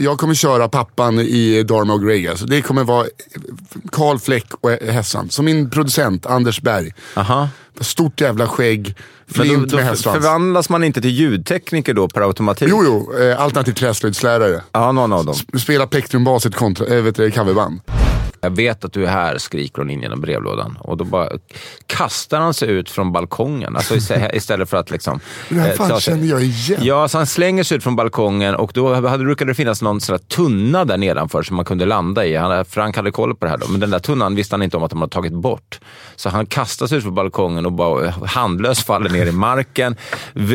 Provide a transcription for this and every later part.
Jag kommer köra pappan i Dharma och Greg. Alltså det kommer vara Karl Fläck och Hässan. Som min producent, Anders Berg. Aha. Stort jävla skägg, Men då, flint då med hästsvans. förvandlas man inte till ljudtekniker då per automatik? Jo, jo. Eh, alternativ träslöjdslärare. Ja, någon av dem. Spela plektrumbas i ett äh, du, coverband. Jag vet att du är här, skriker hon in genom brevlådan. Och då bara kastar han sig ut från balkongen. Alltså istä- istället för att liksom... Det här eh, fan känner jag igen. Ja, så han slänger sig ut från balkongen och då hade, brukade det finnas någon sån där tunna där nedanför som man kunde landa i. Han, Frank hade koll på det här då, men den där tunnan visste han inte om att de hade tagit bort. Så han kastar sig ut från balkongen och bara handlöst faller ner i marken,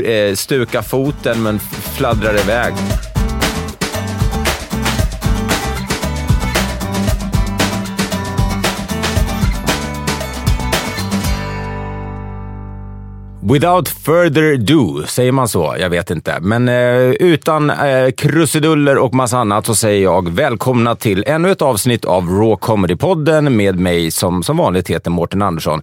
eh, stukar foten men fladdrar iväg. Without further ado, säger man så? Jag vet inte. Men eh, utan eh, krusiduller och massa annat så säger jag välkomna till ännu ett avsnitt av Raw Comedy-podden med mig som som vanligt heter Mårten Andersson.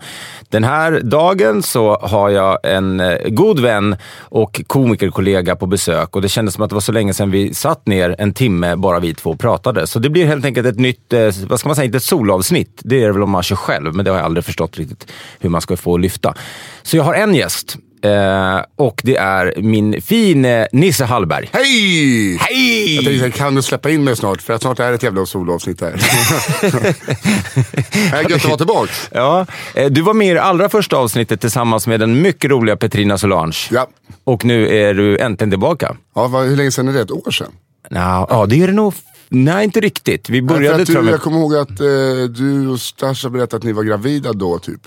Den här dagen så har jag en eh, god vän och komikerkollega på besök och det kändes som att det var så länge sedan vi satt ner en timme bara vi två pratade. Så det blir helt enkelt ett nytt, eh, vad ska man säga, inte ett solavsnitt. Det är det väl om man kör själv, men det har jag aldrig förstått riktigt hur man ska få lyfta. Så jag har en gäst eh, och det är min fin Nisse Hallberg. Hej! Hej! Jag tänkte, kan du släppa in mig snart? För att snart är det ett jävla solavsnitt här. Det är gött att vara tillbaka. Ja, eh, du var med i det allra första avsnittet tillsammans med den mycket roliga Petrina Solange. Ja. Och nu är du äntligen tillbaka. Ja, vad, hur länge sedan är det? Ett år sedan? Nå, ja, det är det nog. Nej, inte riktigt. Vi började tror du, jag kommer ihåg att eh, du och Stasha berättade att ni var gravida då, typ.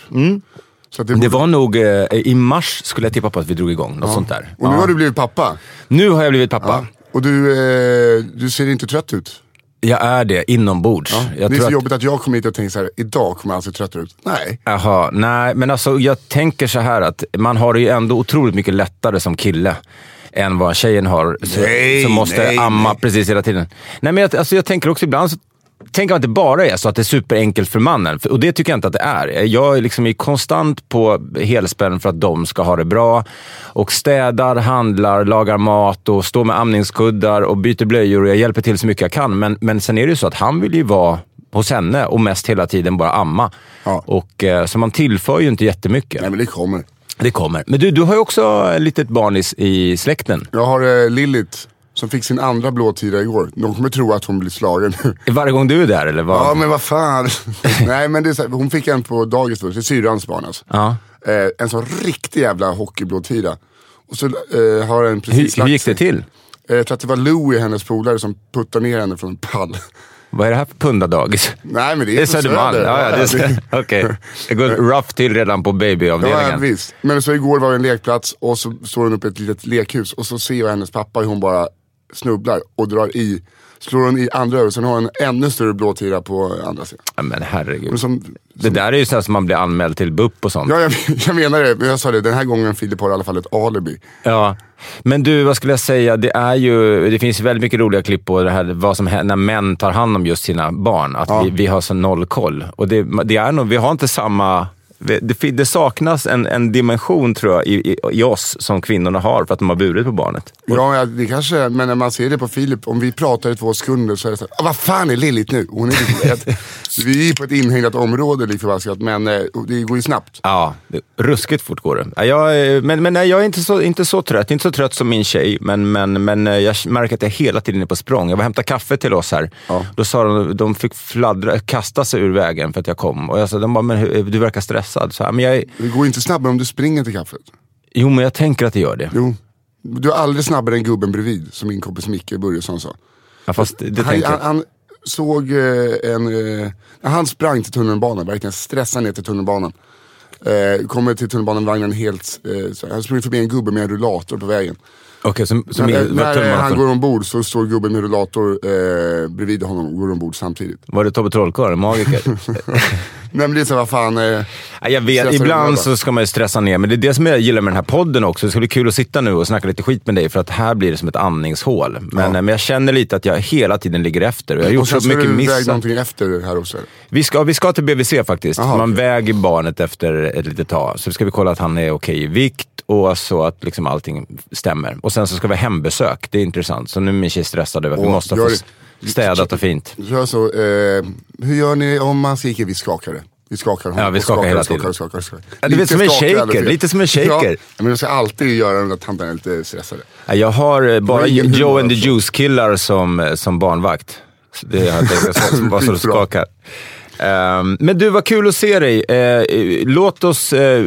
Så det, Det var nog eh, i mars skulle jag tippa på att vi drog igång. Något sånt där. Och nu Ja. har du blivit pappa. nu har jag blivit pappa. Och du, eh, du ser inte trött ut. Jag är det, inombords. Ja. Jag det är så att- jobbigt att jag kommer hit och tänker så här, idag kommer han se tröttare ut. Nej. Jaha, nej men alltså jag tänker så här att man har det ju ändå otroligt mycket lättare som kille än vad tjejen har. Så, Nej, som måste nej, amma nej. precis hela tiden. Nej men jag, alltså jag tänker också ibland så tänker man att det bara är så att det är superenkelt för mannen. Och det tycker jag inte att det är. Jag är liksom i konstant på helspänn för att de ska ha det bra. Och städar, handlar, lagar mat och står med amningskuddar och byter blöjor och jag hjälper till så mycket jag kan. Men, men sen är det ju så att han vill ju vara hos henne och mest hela tiden bara amma. Ja. Och, eh, så man tillför ju inte jättemycket. Nej men det kommer. Det kommer. Men du, du har ju också ett litet barn i, i släkten. Jag har eh, Lillit som fick sin andra blåtira igår. De kommer tro att hon blir slagen nu. Varje gång du är där eller? Vad? Ja men vad fan. Nej men det är så här, hon fick en på dagis det är syrrans barn alltså. Ja. Eh, en sån riktig jävla hockeyblåtira. Och så eh, har den precis Hur, hur gick det till? Eh, jag tror att det var Louie, hennes polare, som puttade ner henne från en pall. Vad är det här för pundadagis? Nej men det är, Det är Södermalm? Söder. Ja, ja, det är, okej. Det går rough till redan på Ja, babyavdelningen. visst. Men så igår var det en lekplats och så står hon uppe i ett litet lekhus och så ser jag hennes pappa hur hon bara snubblar och drar i. Slår hon i andra ögat, sen har hon en ännu större blåtira på andra sidan. Ja, men herregud. Men som, Det där är ju så här som man blir anmäld till BUP och sånt. ja, jag, jag menar det, men jag sa det, den här gången Filip har i alla fall ett alibi. Ja. Men du, vad skulle jag säga? Det, är ju, det finns väldigt mycket roliga klipp på det här, vad som händer när män tar hand om just sina barn. Att vi, vi har så noll koll. Och det, det är nog, vi har inte samma det, det saknas en, en dimension tror jag i, i, oss som kvinnorna har för att de har burit på barnet. Ja, det kanske, men när man ser det på Filip, om vi pratar i två sekunder så är det så här, "Ah, vad fan är Lillit nu? Hon är liksom, ett, vi är på ett inhägnat område lik förbaskat, men eh, det går ju snabbt. Ja, ruskigt fort går det. Ja, Jag, eh, men men nej, jag är inte så, inte så trött. Inte så trött som min tjej, men, men, men eh, jag märker att jag hela tiden är på språng. Jag var och hämtade kaffe till oss här. Ja. Då sa de, de fick fladdra, kasta sig ur vägen för att jag kom. Och jag sa, de bara, men du verkar stressad. Så, här, men jag, Det går inte snabbare om du springer till kaffet. jo, men jag tänker att det gör det. Jo. Du är aldrig snabbare än gubben bredvid, som min kompis Micke Börjesson sa. Ja, fast det, det Han, tänker han, jag. han såg eh, en, eh, när han sprang till tunnelbanan, verkligen stressade ner till tunnelbanan. Eh, kommer till tunnelbanevagnen helt, eh, så, han springer förbi en gubbe med en rullator på vägen. Okej, när i- vad när man han går ombord så står gubben med rullator eh, bredvid honom och går ombord samtidigt. Var det Tobbe Trollkarl, magiker? Nej men det är så, vad fan. Eh, Ja, jag vet, ibland så ska man ju stressa ner, men det är det som jag gillar med den här podden också. Det ska bli kul att sitta nu och snacka lite skit med dig, för att här blir det som ett andningshål. Men, eh, men jag känner lite att jag hela tiden ligger efter. Och jag har gjort Och sen så mycket missar. någonting efter här också. Vi ska, vi ska till BVC faktiskt. Aha, Man okej. väger barnet efter ett litet tag. Så ska vi kolla att han är okej i vikt och så att liksom allting stämmer. Och sen så ska vi ha hembesök. Det är intressant. Så nu är min tjej stressad över att vi måste få. Städat och fint. Gör så, eh, hur gör ni om man skriker vi skakar det? Vi skakar Ja, vi och skakar hela skakar, tiden. skakar, skakar. Ja, du vet, Lite som en skakar shaker, lite som en shaker. Ja, men jag ska alltid göra den där tanten är lite stressade. Ja, Jag har eh, bara Joe and the också. Juice-killar som, eh, som barnvakt. Det har jag tänkt bara så skakar. Ehm, men du, vad kul att se dig. Eh, låt oss eh,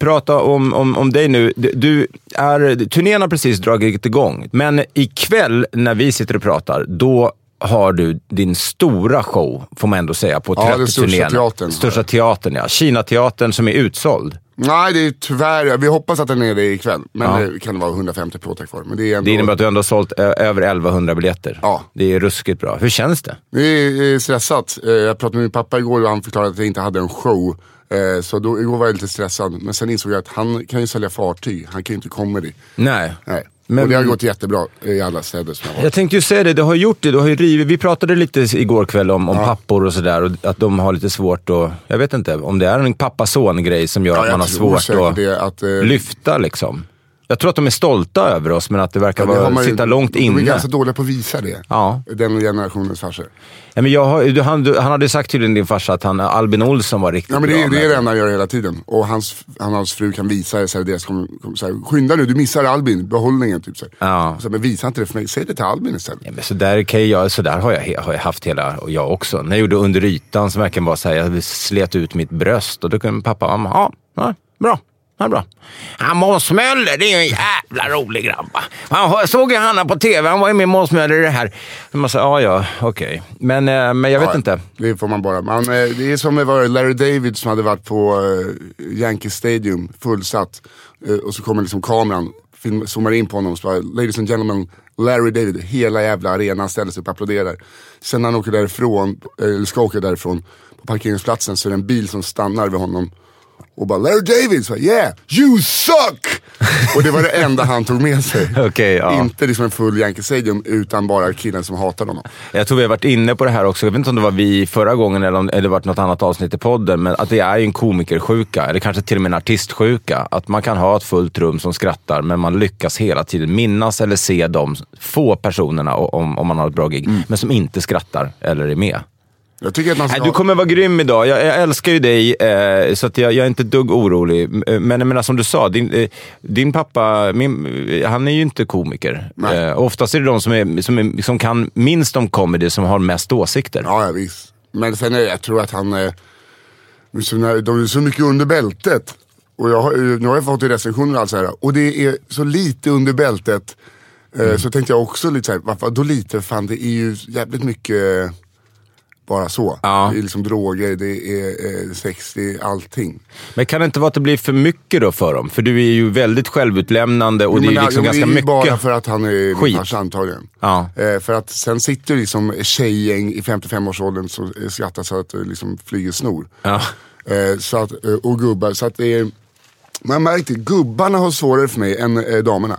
prata om, om, om dig nu. Du- Du är, turnén har precis dragit igång, men ikväll när vi sitter och pratar, då har du din stora show, får man ändå säga, på Ja, den 30 största teatern. Största teatern, ja. Kina-teatern som är utsåld. Nej, det är tyvärr, vi hoppas att den är det ikväll. Men Ja. det kan vara 150 plåtar kvar. Men det är ändå... Det innebär att du ändå har sålt ö- över 1100 biljetter. Ja. Det är ruskigt bra. Hur känns det? Det är eh, stressat. Eh, Jag pratade med min pappa igår och han förklarade att jag inte hade en show. Eh, Så då, igår var jag lite stressad. Men sen insåg jag att han kan ju sälja fartyg. Han kan ju inte comedy. Nej. Nej. Men- och det har gått jättebra i alla städer som jag varit. Jag tänkte ju säga det, du har gjort det. Du har ju rivit. Vi pratade lite igår kväll om, om pappor och sådär och att de har lite svårt att, jag vet inte, om det är en pappa-son-grej som gör Ja, att man har svårt att det, att, eh, lyfta liksom. Jag tror att de är stolta över oss, men att det verkar Ja, det vara, ju- sitta långt De är inne. ganska dåliga på att visa det. Ja. Den generationens farsor. Ja, men jag har, han, han hade sagt till din farsa att han, Albin Olsson var riktigt Ja men det, bra. är- det är det enda han gör hela tiden. Och hans, han och hans fru kan visa så här, deras, kom, kom, så här, skynda nu, du missar Albin, behållningen. Typ, så. Ja. Så, här, men visa inte det för mig, säg det till Albin istället. Ja, men så där, kan jag, så där har, jag, har jag haft hela, och jag också. När jag gjorde Under ytan som verkligen var så här, jag slet ut mitt bröst och då kunde pappa, ja, ja bra. Ja, bra. Han Måns Möller, det är ju en jävla rolig grabb. har- såg ju Hanna på tv, han var ju med Måns Möller i det här. Man sa, ja, ja, okej. Men, eh, men jag vet Ja, inte. Det får man bara. Man, eh, det är som med var det, Larry David som hade varit på eh, Yankee Stadium, fullsatt. Och så kommer liksom kameran, film, zoomar in på honom och så bara, ladies and gentlemen, Larry David, hela jävla arenan ställer sig upp och applåderar. Sen när han åker därifrån, eller ska åka därifrån, på parkeringsplatsen så är det en bil som stannar vid honom. Och bara Larry David, så yeah, you suck! och det var det enda han tog med sig. Okej, ja. Inte liksom en full Yankee Stadium utan bara killen som hatar honom. Jag tror vi har varit inne på det här också. Jag vet inte om det var vi förra gången eller om det varit något annat avsnitt i podden. Men att det är ju en komikersjuka, eller kanske till och med en artistsjuka. Att man kan ha ett fullt rum som skrattar, men man lyckas hela tiden minnas eller se de få personerna om, om man har ett bra gig, men som inte skrattar eller är med. Jag tycker att man ska Nej, du kommer vara grym idag. Jag, jag älskar ju dig, eh, så att jag, jag är inte dugg orolig. M- Men jag menar, som du sa, din, eh, din pappa, min, eh, han är ju inte komiker. Eh, oftast är det de som, är, som, är, som kan minst om comedy som har mest åsikter. Ja, ja visst. Men sen är jag tror att han, eh, de är så mycket under bältet. Och jag har, nu har jag fått i recensioner och allt så här. Och det är så lite under bältet. Eh, Så tänkte jag också lite så här, varför då lite? Fan det är ju jävligt mycket eh, bara så. Ja. Det är liksom droger, det är eh, sex, det är allting. Men kan det inte vara att det blir för mycket då för dem? För du är ju väldigt självutlämnande och Jo, det är liksom jo, ganska det är mycket. bara för att han är skit. min farsa antagligen. Ja. Eh, för att sen sitter liksom tjejgäng i 55-årsåldern som skrattar så att det liksom flyger snor. Ja. Eh, så att, eh, och gubbar, så att det är, man märkte gubbarna har svårare för mig än eh, damerna.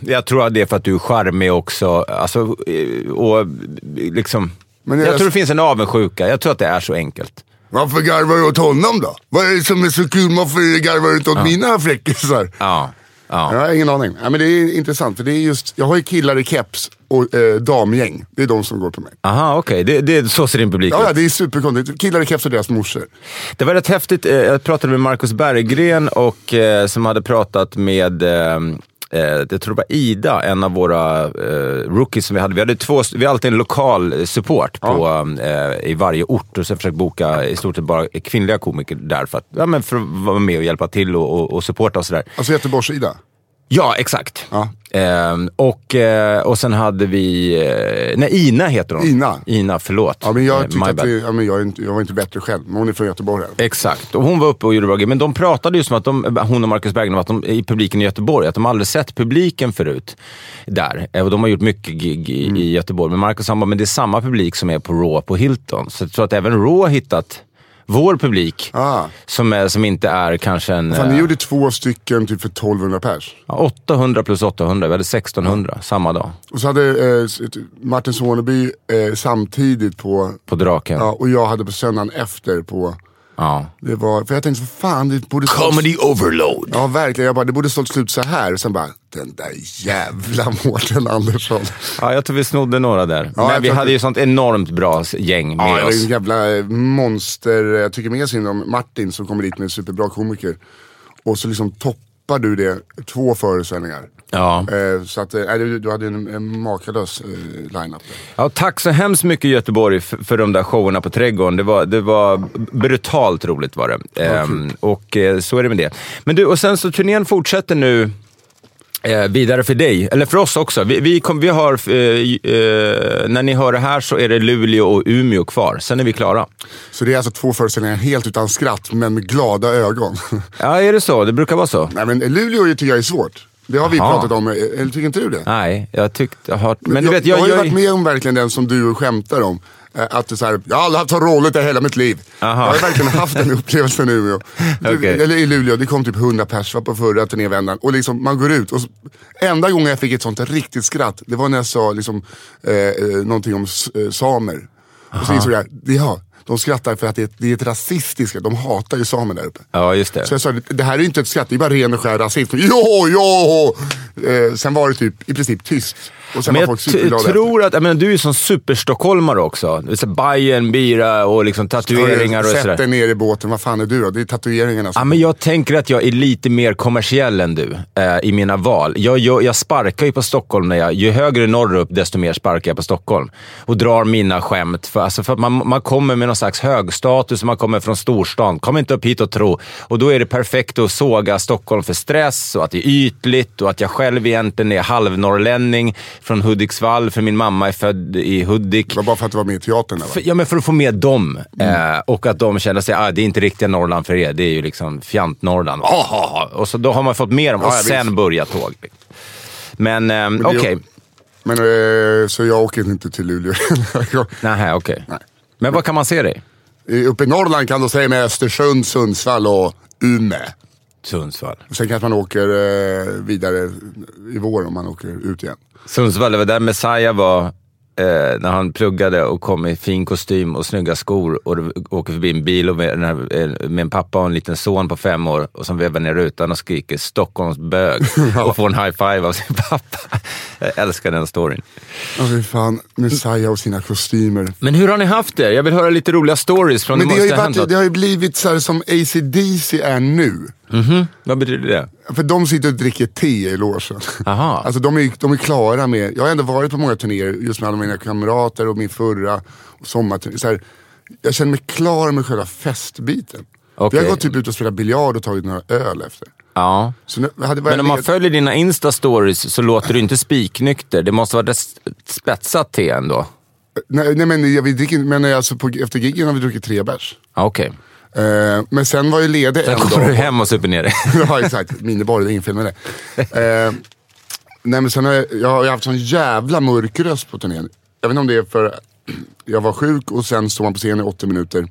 Jag tror att det är för att du är charmig också. Alltså, eh, och liksom... Men jag, jag- tror det finns en avundsjuka. Jag tror att det är så enkelt. Varför garvar du åt honom då? Vad är det som är så kul? Varför garvar du inte åt mina fräckisar? Ja. Ja. Jag har ingen aning. Ja, men det är intressant för det är just, jag har ju killar i keps och eh, damgäng. Det är de som går på mig. Aha, okej. Det, det, så ser din publik Ja, ut. ja det är superkonstigt. Killar i keps och deras morsor. Det var rätt häftigt. Eh, Jag pratade med Marcus Berggren och, eh, som hade pratat med eh, eh, jag tror det var Ida, en av våra eh, rookies som vi hade. Vi, hade två, vi har alltid en lokal support på, eh, i varje ort och så jag försökt boka i stort sett bara kvinnliga komiker där för att, ja, men för att vara med och hjälpa till och, och, och supporta och sådär. Alltså Göteborgs-Ida. Ja, exakt. Ja. Ehm, och, eh, och sen hade vi... Eh, nej, Ina heter hon. Ina. Ina, förlåt. Ja, men Eh, jag, my tyckte att det, ja, men jag, inte, jag var inte bättre själv, men hon är från Göteborg. Här. Exakt, och hon var uppe och gjorde bra. Men de pratade ju som att de, hon och Marcus Berggren, att de, i publiken i Göteborg, att de aldrig sett publiken förut där. Eh, Och de har gjort mycket gig i, Mm. i Göteborg. Men Marcus han bara, men det är samma publik som är på Raw på Hilton. Så jag tror att även Raw har hittat vår publik. Ah. Som, är, som inte är kanske en... Fan, ni eh, gjorde två stycken typ för 1200 pers. ja, 800 plus 800, vi hade 1600 samma dag. Och så hade eh, Martin Soneby eh, samtidigt på, På Draken. ja, och jag hade på söndagen efter på, Ja. det var, för jag tänkte så fan det borde stått- Comedy overload. Ja verkligen, jag bara, det borde stått slut så här. Och sen bara, den där jävla Mårten Andersson. Ja, jag tror vi snodde några där. Ja, Men vi hade att- ju sånt enormt bra gäng med Ja, det oss. en jävla eh, monster. Jag tycker mer synd om Martin som kommer dit med en superbra komiker. Och så liksom toppar du det två föreställningar. Ja. Eh, så att, eh, nej, du, du hade en, en makalös eh, line-up. Ja, tack så hemskt mycket Göteborg för, för de där showerna på Trädgården. Det var, det var brutalt roligt var det. Ehm, och eh, så är det med det. Men du, och sen så turnén fortsätter nu vidare för dig, eller för oss också. Vi, vi, kom, vi har, eh, när ni hör det här så är det Luleå och Umeå kvar. Sen är vi klara. Så det är alltså två föreställningar helt utan skratt men med glada ögon. Ja, är det så? Det brukar vara så? nej men Luleå tycker jag är svårt. Det har vi Jaha. pratat om, eller tycker inte du det? Nej, jag tyckte... Jag har. Men du jag, vet, jag, jag, har ju jag, varit med om verkligen den som du skämtar om. Eh, Att det är så här, jag har aldrig haft så roligt i hela mitt liv. Aha. Jag har verkligen haft den upplevelsen i Umeå. Okej. Eller i Luleå, det kom typ 100 pers på förra turnévändan. Och liksom, man går ut och så, enda gången jag fick ett sånt riktigt skratt, det var när jag sa liksom, eh, eh, någonting om eh, samer. Och så insåg jag, ja, de skrattar för att det är, det är ett rasistiskt de hatar ju samer där uppe. Ja, just det. Så jag sa, det här är ju inte ett skratt, det är bara ren och skär rasism. Ja, ja! Eh, sen var det typ i princip tyst. Och Men jag tror att, jag menar, du är ju som superstockholmare också. Bayern, bira och liksom tatueringar och Sätt dig sådär. ner i båten, vad fan är du då? Det är tatueringarna. Ja, men jag tänker att jag är lite mer kommersiell än du eh, i mina val. Jag, jag, jag sparkar ju på Stockholm. När jag, ju högre norrut, desto mer sparkar jag på Stockholm. Och drar mina skämt. För, alltså för att man, man kommer med någon slags högstatus, man kommer från storstan. Kom inte upp hit och tro. Och då är det perfekt att såga Stockholm för stress och att det är ytligt och att jag själv egentligen är halvnorrlänning från Hudiksvall, för min mamma är född i Hudik. Det var bara för att du var med i teatern va? För, ja, men för att få med dem. Eh, och att de känner sig, ah, det är inte riktiga Norrland för er. Det är ju liksom fjant-Norrland. Ah, ah, ah. Och så då har man fått med dem och Ja, sen börjar tåg. Men eh, det- okej. Men eh, så jag åker inte till Luleå. Nähä, okej. Nej. Men vad kan man se dig? Uppe i Norrland kan du säga med Östersund, Sundsvall och Umeå. Sundsvall. Sen kanske man åker eh, vidare i vår om man åker ut igen. Sundsvall, det var där Messiah var eh, när han pluggade och kom i fin kostym och snygga skor och det åker förbi en bil och med, eh, med en pappa och en liten son på fem år och som vevar ner rutan och skriker Stockholms bög och får en high five av sin pappa. Jag älskar den storyn. Ja fy fan, Messiah och sina kostymer. Men hur har ni haft det? Jag vill höra lite roliga stories från Men det har, måste ju varit, det har ju blivit så här som AC/DC är nu. Vad betyder det? För de sitter och dricker te i logen. Aha. Alltså de är, de är klara med, jag har ändå varit på många turnéer just med alla mina kamrater och min förra sommarturné. Så här, jag känner mig klar med själva festbiten. Okej. Vi har gått typ ut och spelat biljard och tagit några öl efter. Ja. Men om man följer dina Insta-stories så låter du inte spiknykter. Det måste vara spetsat te ändå. nej, nej men, jag, vi dricker, men alltså på, efter giggen har vi druckit tre bärs. Ja, Okej. Eh, men sen var jag ledig Sen en kommer dag. du hem och super ner dig. ja exakt, minibar, det är ingen fel med det. Eh, nej men sen har jag, jag har haft sån jävla mörk röst på turnén. Jag vet inte om det är för jag var sjuk och sen stod man på scenen i 80 minuter.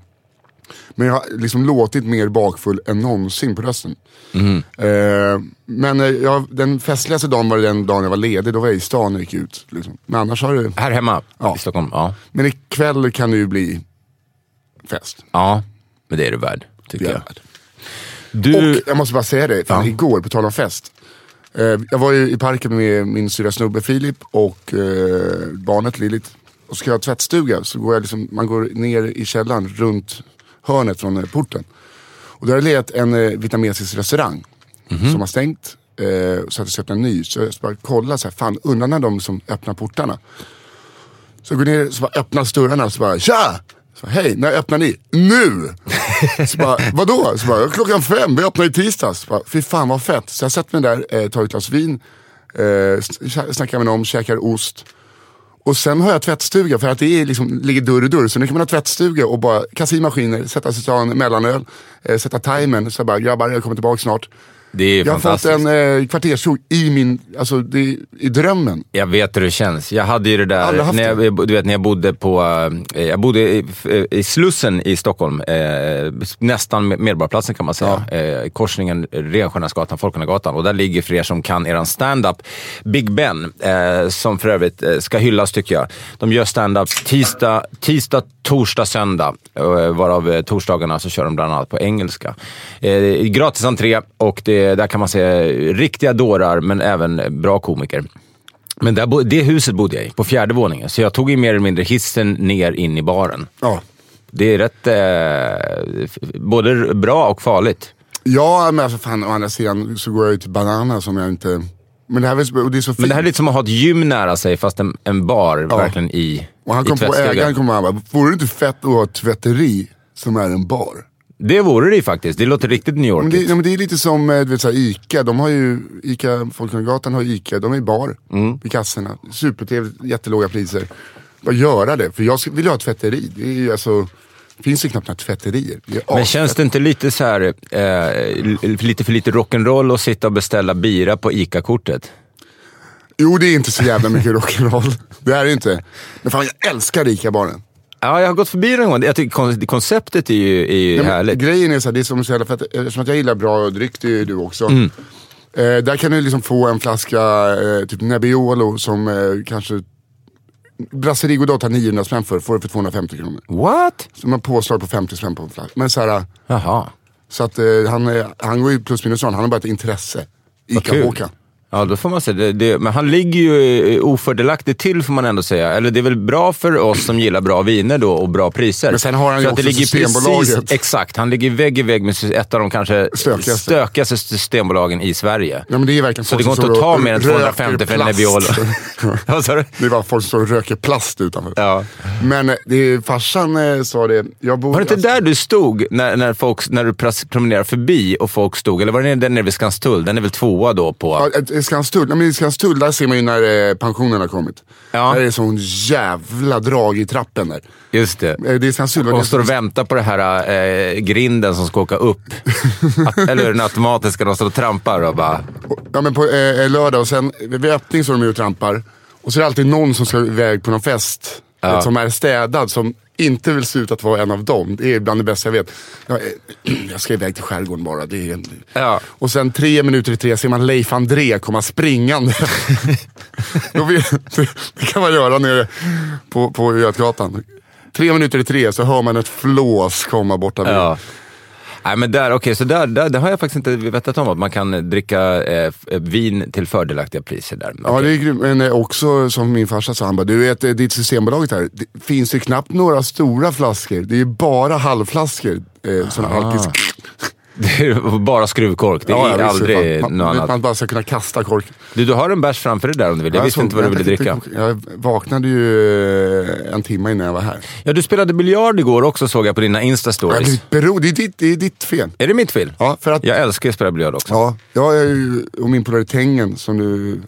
Men jag har liksom låtit mer bakfull än någonsin på rösten. Eh, men eh, jag, den festligaste dagen var den dagen jag var ledig, då var jag i stan och gick ut. Liksom. Men annars har det... Här hemma Ja. i Stockholm? Ja. Men ikväll kan det ju bli fest. ja. Men det är du värd, tycker jag. värd. Du, Och jag måste bara säga det, fan, Ja. igår på tal om fest. Eh, jag var ju i parken med min syrra snubbe Filip och eh, barnet Lilith. Och ska jag ha tvättstuga så går jag liksom, man går ner i källaren runt hörnet från eh, porten. Och där har legat en vietnamesisk restaurang som har stängt. Så att jag ska öppna en ny. Så jag bara kolla så här, fan undrar när de som öppnar portarna. Så jag går ner, så bara öppnar dörrarna och så bara tja! Så, Hej, när öppnar ni? Nu! Så bara, vadå? Så bara, klockan fem, vi öppnar i tisdags. Så bara, Fy fan vad fett. Så jag sätter mig där, eh, tar ett glas vin, eh, sn- snackar med någon, käkar ost. Och sen har jag tvättstuga för att det är liksom, ligger dörr i dörr. Så nu kan man ha tvättstuga och bara kasta i maskiner, sätta sig och ta en mellanöl, eh, sätta timern. Så jag bara, grabbar jag kommer tillbaka snart. Det är Jag har fått en eh, kvarterskrog i min, alltså det, i drömmen. Jag vet hur det känns. Jag hade ju det där, när jag, du vet när jag bodde på, eh, jag bodde i, i Slussen i Stockholm, eh, nästan med- Medborgarplatsen kan man säga. Eh, korsningen Renstjärnasgatan, Folkungagatan. Och där ligger, för er som kan eran stand-up, Big Ben, eh, som för övrigt eh, ska hyllas tycker jag. De gör stand-up tisdag, tisdag, torsdag, söndag. Eh, varav eh, torsdagarna så kör de bland annat på engelska. Eh, gratis entré och det, där kan man se riktiga dårar, men även bra komiker. Men där, det huset bodde jag i, på fjärde våningen. Så jag tog ju mer eller mindre hissen ner in i baren. Ja. Det är rätt eh, både bra och farligt. Ja, men alltså fan å andra sidan så går jag ju till Banana som jag inte... Men det här är, det är så fint. Men det här är lite som att ha ett gym nära sig, fast en, en bar verkligen i, och han kom på, ägaren kom och han bara, vore det inte fett att ha ett tvätteri som är en bar? Det vore det ju faktiskt. Det låter riktigt New Men det, men det är lite som eh, du vet, så här, Ica, de har ju, Ica, Folkungagatan har ju Ica, de är bar Mm. vid kassorna. Supertrevligt, jättelåga priser. Bara göra det, för jag vill ju ha ett tvätteri. Det är ju alltså, finns ju knappt några tvätterier. Men känns det inte lite så här, eh, lite för lite rock'n'roll att sitta och beställa bira på ICA-kortet? Jo, det är inte så jävla mycket rock'n'roll. Det är det inte. Men fan, jag älskar Ica-baren. Ja, jag har gått förbi den en gång. Jag tycker kon- konceptet är ju, är ju Ja, härligt. Grejen är så här, det är som så jävla fett, eftersom att jag gillar bra dryck, det är ju du också. Mm. Eh, där kan du liksom få en flaska eh, typ Nebbiolo som eh, kanske Brasserie Godot tar 900 spänn för, får du för 250 kronor. What? Man har påslag på 50 spänn på en flaska. Men så här, Jaha. så att eh, han, eh, han går ju plus minus noll, han har bara ett intresse. Ica-Håkan. Ja, då får man säga det, det. Men han ligger ju eh, ofördelaktigt till får man ändå säga. Eller det är väl bra för oss som gillar bra viner då och bra priser. Men sen har han ju att det också ligger Systembolaget. Precis, exakt, han ligger vägg i vägg med ett av de kanske Stökigaste. stökigaste systembolagen i Sverige. Ja, men det är verkligen Så det går inte att ta mer än röker 250 för en. Nebbiolo. Det är bara folk som röker plast utanför. Ja. Men eh, det är, farsan eh, sa det, jag bor... Var det inte alltså- där du stod när, när, folk, när du promenerade förbi och folk stod? Eller var det den nere vid Skanstull? Den är väl tvåa då på... Ja, Skanstull, nej, men i Skanstull där ser man ju när eh, pensionen har kommit. Ja. Där är det sån jävla drag i trappen där. Just det. Eh, Det är Skanstull. Och står och väntar på det här eh, grinden som ska åka upp. Att, eller den automatiska, de står och trampar och bara... Ja men på eh, lördag och sen vid öppning står de ju och trampar. Och så är det alltid någon som ska iväg på någon fest. Ja. Som är städad, som inte vill se ut att vara en av dem. Det är bland det bästa jag vet. Jag, jag ska iväg till skärgården bara. Det är en... Ja. Och sen tre minuter i tre ser man Leif André komma springande. Det, det kan man göra nere på, på Götgatan. Tre minuter i tre så hör man ett flås komma borta vid. Ja. Nej men där, okej, så där, där, det har jag faktiskt inte vetat om, att man kan dricka eh, f- vin till fördelaktiga priser där. Ja det är grymt, men eh, också som min farsa sa, han bara, du vet eh, ditt systembolaget här, det finns ju knappt några stora flaskor. Det är ju bara halvflaskor. Eh, såna alkis. Det är bara skruvkork, det är Ja, ja, aldrig fan. något man, annat. man bara ska kunna kasta kork. Du, du har en bärs framför dig där om du vill. Jag visste såg- inte vad du ville dricka. Jag vaknade ju eh, en timme innan jag var här. Ja, du spelade biljard igår också såg jag på dina Jag Insta-stories. blivit bero, det, är ditt, det är ditt fel. Är det mitt fel? Ja, för att, Jag älskar att spela biljard också. ja, jag är ju, och min polare Tengen som du,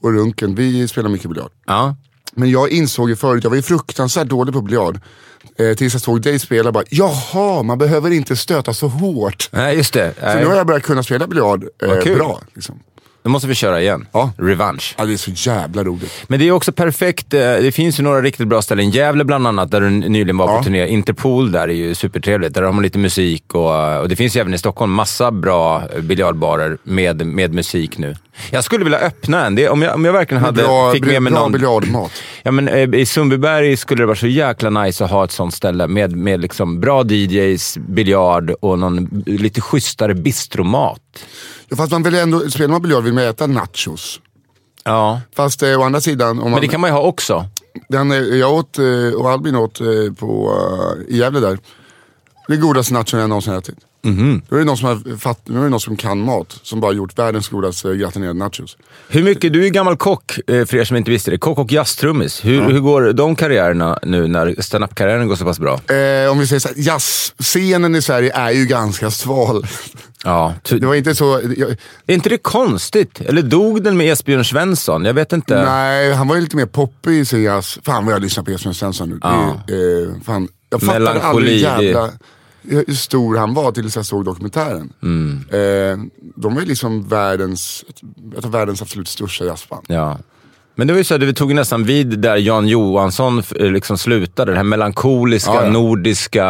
och Runken, vi spelar mycket biljard. Ja. Men jag insåg ju förut, jag var ju fruktansvärt dålig på biljard. Eh, tills jag såg dig spela bara, jaha, man behöver inte stöta så hårt. Nej, just det. Så Nej. nu har jag börjat kunna spela biljard eh, bra. Liksom. Då måste vi köra igen. Ja. Revansch. Ja, det är så jävla roligt. Men det är också perfekt. eh, Det finns ju några riktigt bra ställen. Gävle bland annat, där du nyligen var på Ja. turné. Interpol där är ju supertrevligt. Där har man lite musik och, och det finns ju även i Stockholm massa bra eh, biljardbarer med, med musik nu. Jag skulle vilja öppna en. Det, om, jag, om jag verkligen hade, bra fick med mig bra någon... biljardmat. Ja, men, eh, I Sundbyberg skulle det vara så jäkla nice att ha ett sånt ställe med, med liksom bra DJs, biljard och någon lite schysstare bistromat. Fast man vill ändå, spelar man biljard vill man äta nachos. Ja, Fast eh, å andra sidan, om man, men det kan man ju ha också. den, eh, jag åt, eh, och Albin åt eh, på, i Gävle där. Det godaste nachon jag någonsin ätit. Mhm. Då är det någon som, har fatt, det någon som kan mat, som bara gjort världens godaste gratinerade nachos. Hur mycket, du är gammal kock, eh, för er som inte visste det. Kock och jazztrummis. Hur, hur går de karriärerna nu när standup-karriären går så pass bra? Eh, om vi säger så här, jazzscenen i Sverige är ju ganska sval. Ja, Det var inte så, jag, är inte det konstigt? Eller dog den med Esbjörn Svensson? Jag vet inte. nej han var ju lite mer poppig i sin jazz. Fan vad jag lyssnar på Esbjörn Svensson nu. Ja. Det, eh, fan, jag fattar aldrig det- jävla hur stor han var tills jag såg dokumentären. Mm. Eh, de ju liksom världens, ett av världens absolut största jazzband. Ja. Men det var ju så att vi tog nästan vid där Jan Johansson eh, liksom slutade. Det här melankoliska, Ja, ja. nordiska,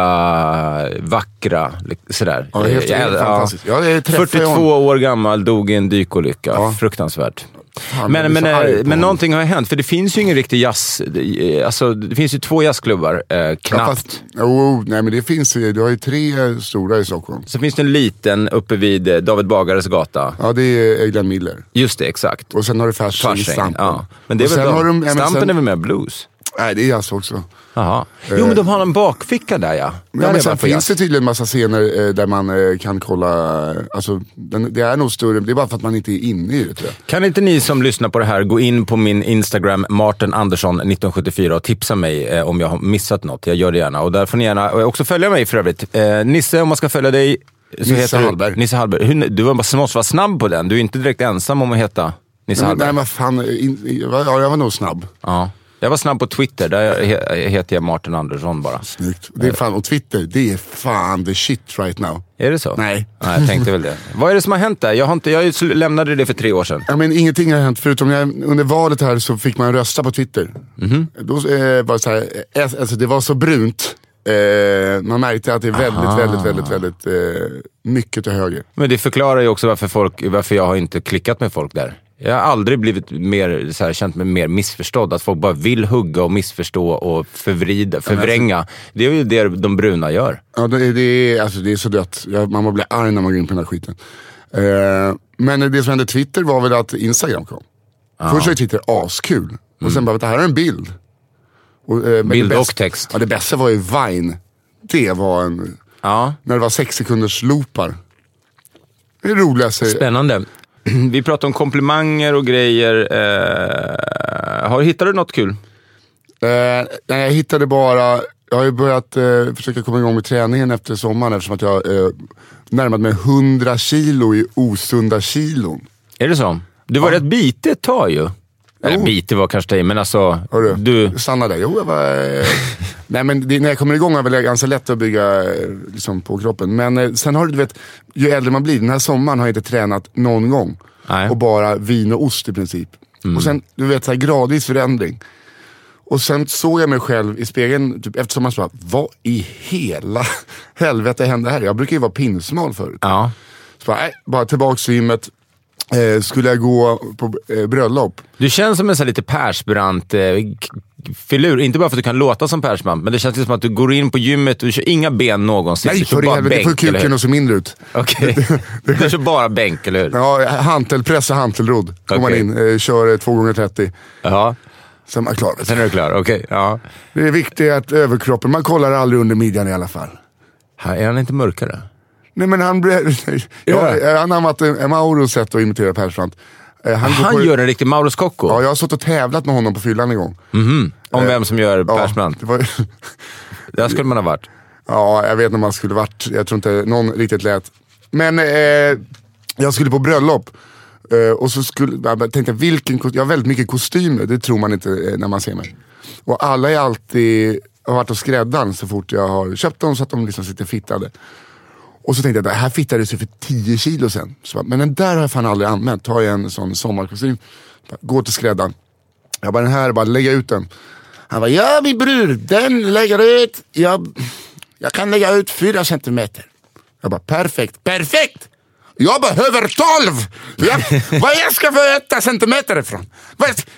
vackra. Sådär. Ja, helt- Eh, helt fantastiskt. Det träffar 42 jag år gammal, dog i en dykolycka. Fruktansvärt. Fan, men men, eh, men någonting har hänt, för det finns ju ingen riktig jazz... eh, Alltså, det finns ju två jazzklubbar, eh, Ja, knappt. fast, oh, nej men det finns ju, du har ju tre stora i Stockholm. Så finns det en liten uppe vid eh, David Bagares gata. Ja det är Glenn Miller. Just det, exakt. Och sen har du Fasching. Stampen. Ja. Men det är Och väl sen de, har de, ja, Stampen sen, är väl mer blues? Nej det är jazz också. Jaha. Jo, men de har en bakficka där ja. Ja, men sen finns det tydligen massa scener eh, där man eh, kan kolla, eh, alltså det är nog större, det är bara för att man inte är inne i det tror jag. Kan inte ni som lyssnar på det här gå in på min Instagram, Martin Andersson 1974 och tipsa mig eh, om jag har missat något. Jag gör det gärna. Och där får ni gärna också följa mig för övrigt. Eh, Nisse, om man ska följa dig. Så Nisse du- Hallberg. Nisse Hallberg. Du måste vara snabb på den. Du är inte direkt ensam om att heta Nisse Hallberg. nej men fan, eh, in, ja, jag var nog snabb. Ja. Jag var snabb på Twitter. Där he- heter jag Martin Andersson bara. Snyggt. Det är fan, och Twitter, det är fan the shit right now. Är det så? Nej. Nej, jag tänkte väl det. Vad är det som har hänt där? Jag, har inte, jag lämnade det för tre år sedan. Ja, men ingenting har hänt förutom jag, under valet här så fick man rösta på Twitter. Mhm. Då eh, var det så här, eh, alltså det var så brunt. Eh, man märkte att det är väldigt, väldigt, väldigt, väldigt eh, mycket till höger. Men det förklarar ju också varför, folk, varför jag har inte klickat med folk där. Jag har aldrig blivit mer, så här, känt mig mer missförstådd. Att folk bara vill hugga och missförstå och förvrida, förvränga. Det är ju det de bruna gör. Ja, det, är- det, är, alltså, det är så dött. Man blir arg när man går in på den här skiten. Eh, men det som hände Twitter var väl att Instagram kom. Först var Twitter askul. Och sen bara, det här är en bild. Och, eh, Mm. Bild det och bästa- text. Ja, det bästa var ju Vine. Det var en, Ja, när det var sex sekunders loopar. Det är det roligaste. spännande. Vi pratar om komplimanger och grejer. Eh, har, hittar du något kul? Eh, nej, jag hittade bara, jag har ju börjat eh, försöka komma igång med träningen efter sommaren eftersom att jag eh, närmat mig 100 kilo i osunda kilon. Är det så? Du var rätt bitig ett tag ju. Eller bitig var kanske dig, men alltså... Hörru, Du, Stanna där. Jo, jag var... Eh, nej men det, när jag kommer igång är det ganska lätt att bygga eh, liksom, på kroppen. Men eh, sen har du, du vet, ju äldre man blir, den här sommaren har jag inte tränat någon gång. Nej. Mm. Och bara vin och ost i princip. Och sen, du vet, så här, gradvis förändring. Och sen såg jag mig själv i spegeln typ, eftersom man sa, vad i hela helvete hände här? Jag brukar ju vara pinsmal förut. ja. Så bara, nej, bara tillbaks till gymmet. Eh, skulle jag gå på eh, bröllop. Du känns som en sån här lite Persbrandt eh, filur. Inte bara för att du kan låta som Persbrandt, men det känns som att du går in på gymmet och du kör inga ben någonsin. Nej för helvete, det får kuken att se mindre ut. Okej. Du kör bara bänk, eller hur? Ja, hantelpress och hantelrodd. Kommer man in, eh, kör eh, 2 x 30 Ja. Sen är man klar. Sen är du klar. Okej. Ja. Det är viktigt att överkroppen, man kollar aldrig under midjan i alla fall. Här är han inte mörkare? Nej men han, ja, eh, han har en Mauros sätt att imitera Persbrandt. Eh, Han, Han gör en riktig Mauro Scocco. Ja, jag har stått och tävlat med honom på fyllan en gång. Om vem som gör Ja, Persbrandt. det var, Där skulle man ha varit. ja, jag vet inte om man skulle varit, jag tror inte någon riktigt lät. Men eh, jag skulle på bröllop. Eh, och så skulle, jag tänkte vilken jag har väldigt mycket kostymer, det tror man inte eh, när man ser mig. Och alla är alltid, har varit hos skräddaren så fort jag har köpt dem så att de liksom sitter fittade. Och så tänkte jag, det här fittades ju för 10 kilo sen. Så, men den där har jag fan aldrig använt. Tar jag en sån sommarkostym, går till skräddaren. Jag bara, den här, bara lägga ut den. Han bara, ja min bror, den lägger ut. Jag, jag kan lägga ut fyra centimeter. Jag bara, perfekt, perfekt! Jag behöver 12! Jag, vad jag ska få äta centimeter ifrån?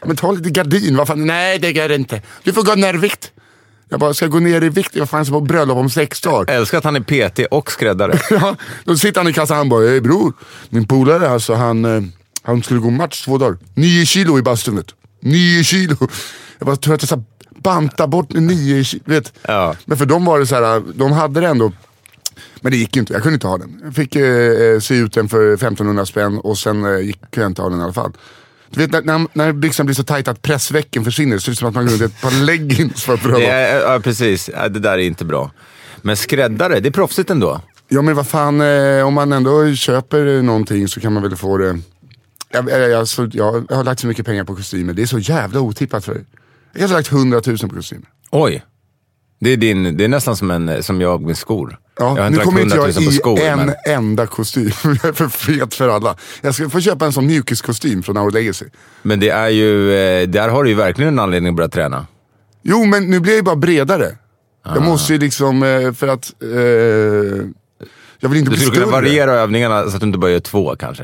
Men ta lite gardin, vad fan, nej det går inte. Du får gå ner i vikt. Jag bara, ska jag gå ner i vikt? Jag fan som på bröllop om sex dagar. Jag älskar att han är PT och skräddare. Ja, då sitter han i kassan och han bara, hej bror, min polare alltså han, eh, han skulle gå match två dagar. Nio kilo i bastun vet. Nio kilo. Jag bara, tror att jag ska banta bort nio kilo. Vet. Ja. Men för dem var det så här, de hade det ändå. Men det gick inte, jag kunde inte ha den. Jag fick eh, sy ut den för 1500 spänn och sen eh, gick, kunde jag inte ha den i alla fall. Du vet när, när, byxan blir så tajt att pressvecken försvinner, så ser det ut som att man går runt i ett par leggings för att pröva. Är, ja, precis. Ja, Det där är inte bra. Men skräddare, det är proffsigt ändå. Ja men vad fan, eh, om man ändå köper någonting så kan man väl få det. Jag, jag, jag, så, jag, jag har lagt så mycket pengar på kostymer, det är så jävla otippat för Jag har lagt 100 000 på kostymer. Oj. Det är, din, det är nästan som, en, som jag med skor. jag har Ja, nu kommer inte 100 jag 000 på i skor. en men... enda kostym. Jag är för fet för alla. Jag ska få köpa en sån mjukiskostym från Our Legacy. Men det är ju, eh, där har du ju verkligen en anledning att börja träna. Jo men nu blir jag ju bara bredare. Ah. Jag måste ju liksom, eh, för att... Eh, jag vill inte Du bli skulle större. kunna variera övningarna så att du inte bara gör två kanske.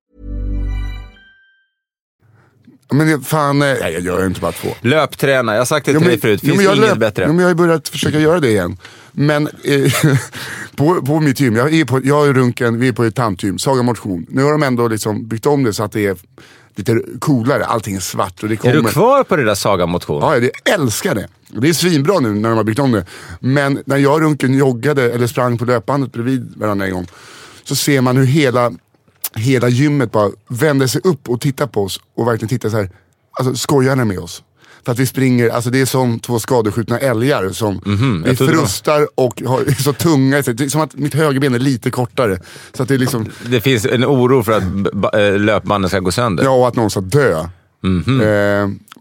Men det- fan, eh, nej jag gör inte bara två. Löpträna, jag har sagt det till dig förut. jo, Finns men jag inget löp- bättre. Jo, men jag har ju börjat försöka göra det igen. Men eh, på, på mitt gym, jag är på, jag är runken, vi är på ett tantgym, Saga Motion. Nu har de ändå liksom byggt om det så att det är lite coolare, allting är svart och det Är kommer. du kvar på det där Saga motion? Ja, jag älskar det. Det är svinbra nu när de har byggt om det. Men när jag och runken joggade eller sprang på löpbandet bredvid varandra en gång. Så ser man hur hela, hela gymmet bara vänder sig upp och tittar på oss. Och verkligen tittar så här. Alltså skojar ni med oss? För att vi springer, alltså det är som två skadeskjutna älgar som vi trodde det var- frustar och har, så tunga. Det är som att mitt högerben är lite kortare. Så att det är liksom, Det finns en oro för att äh, löpbanden ska gå sönder. Ja, och att någon ska dö. Mhm. Eh,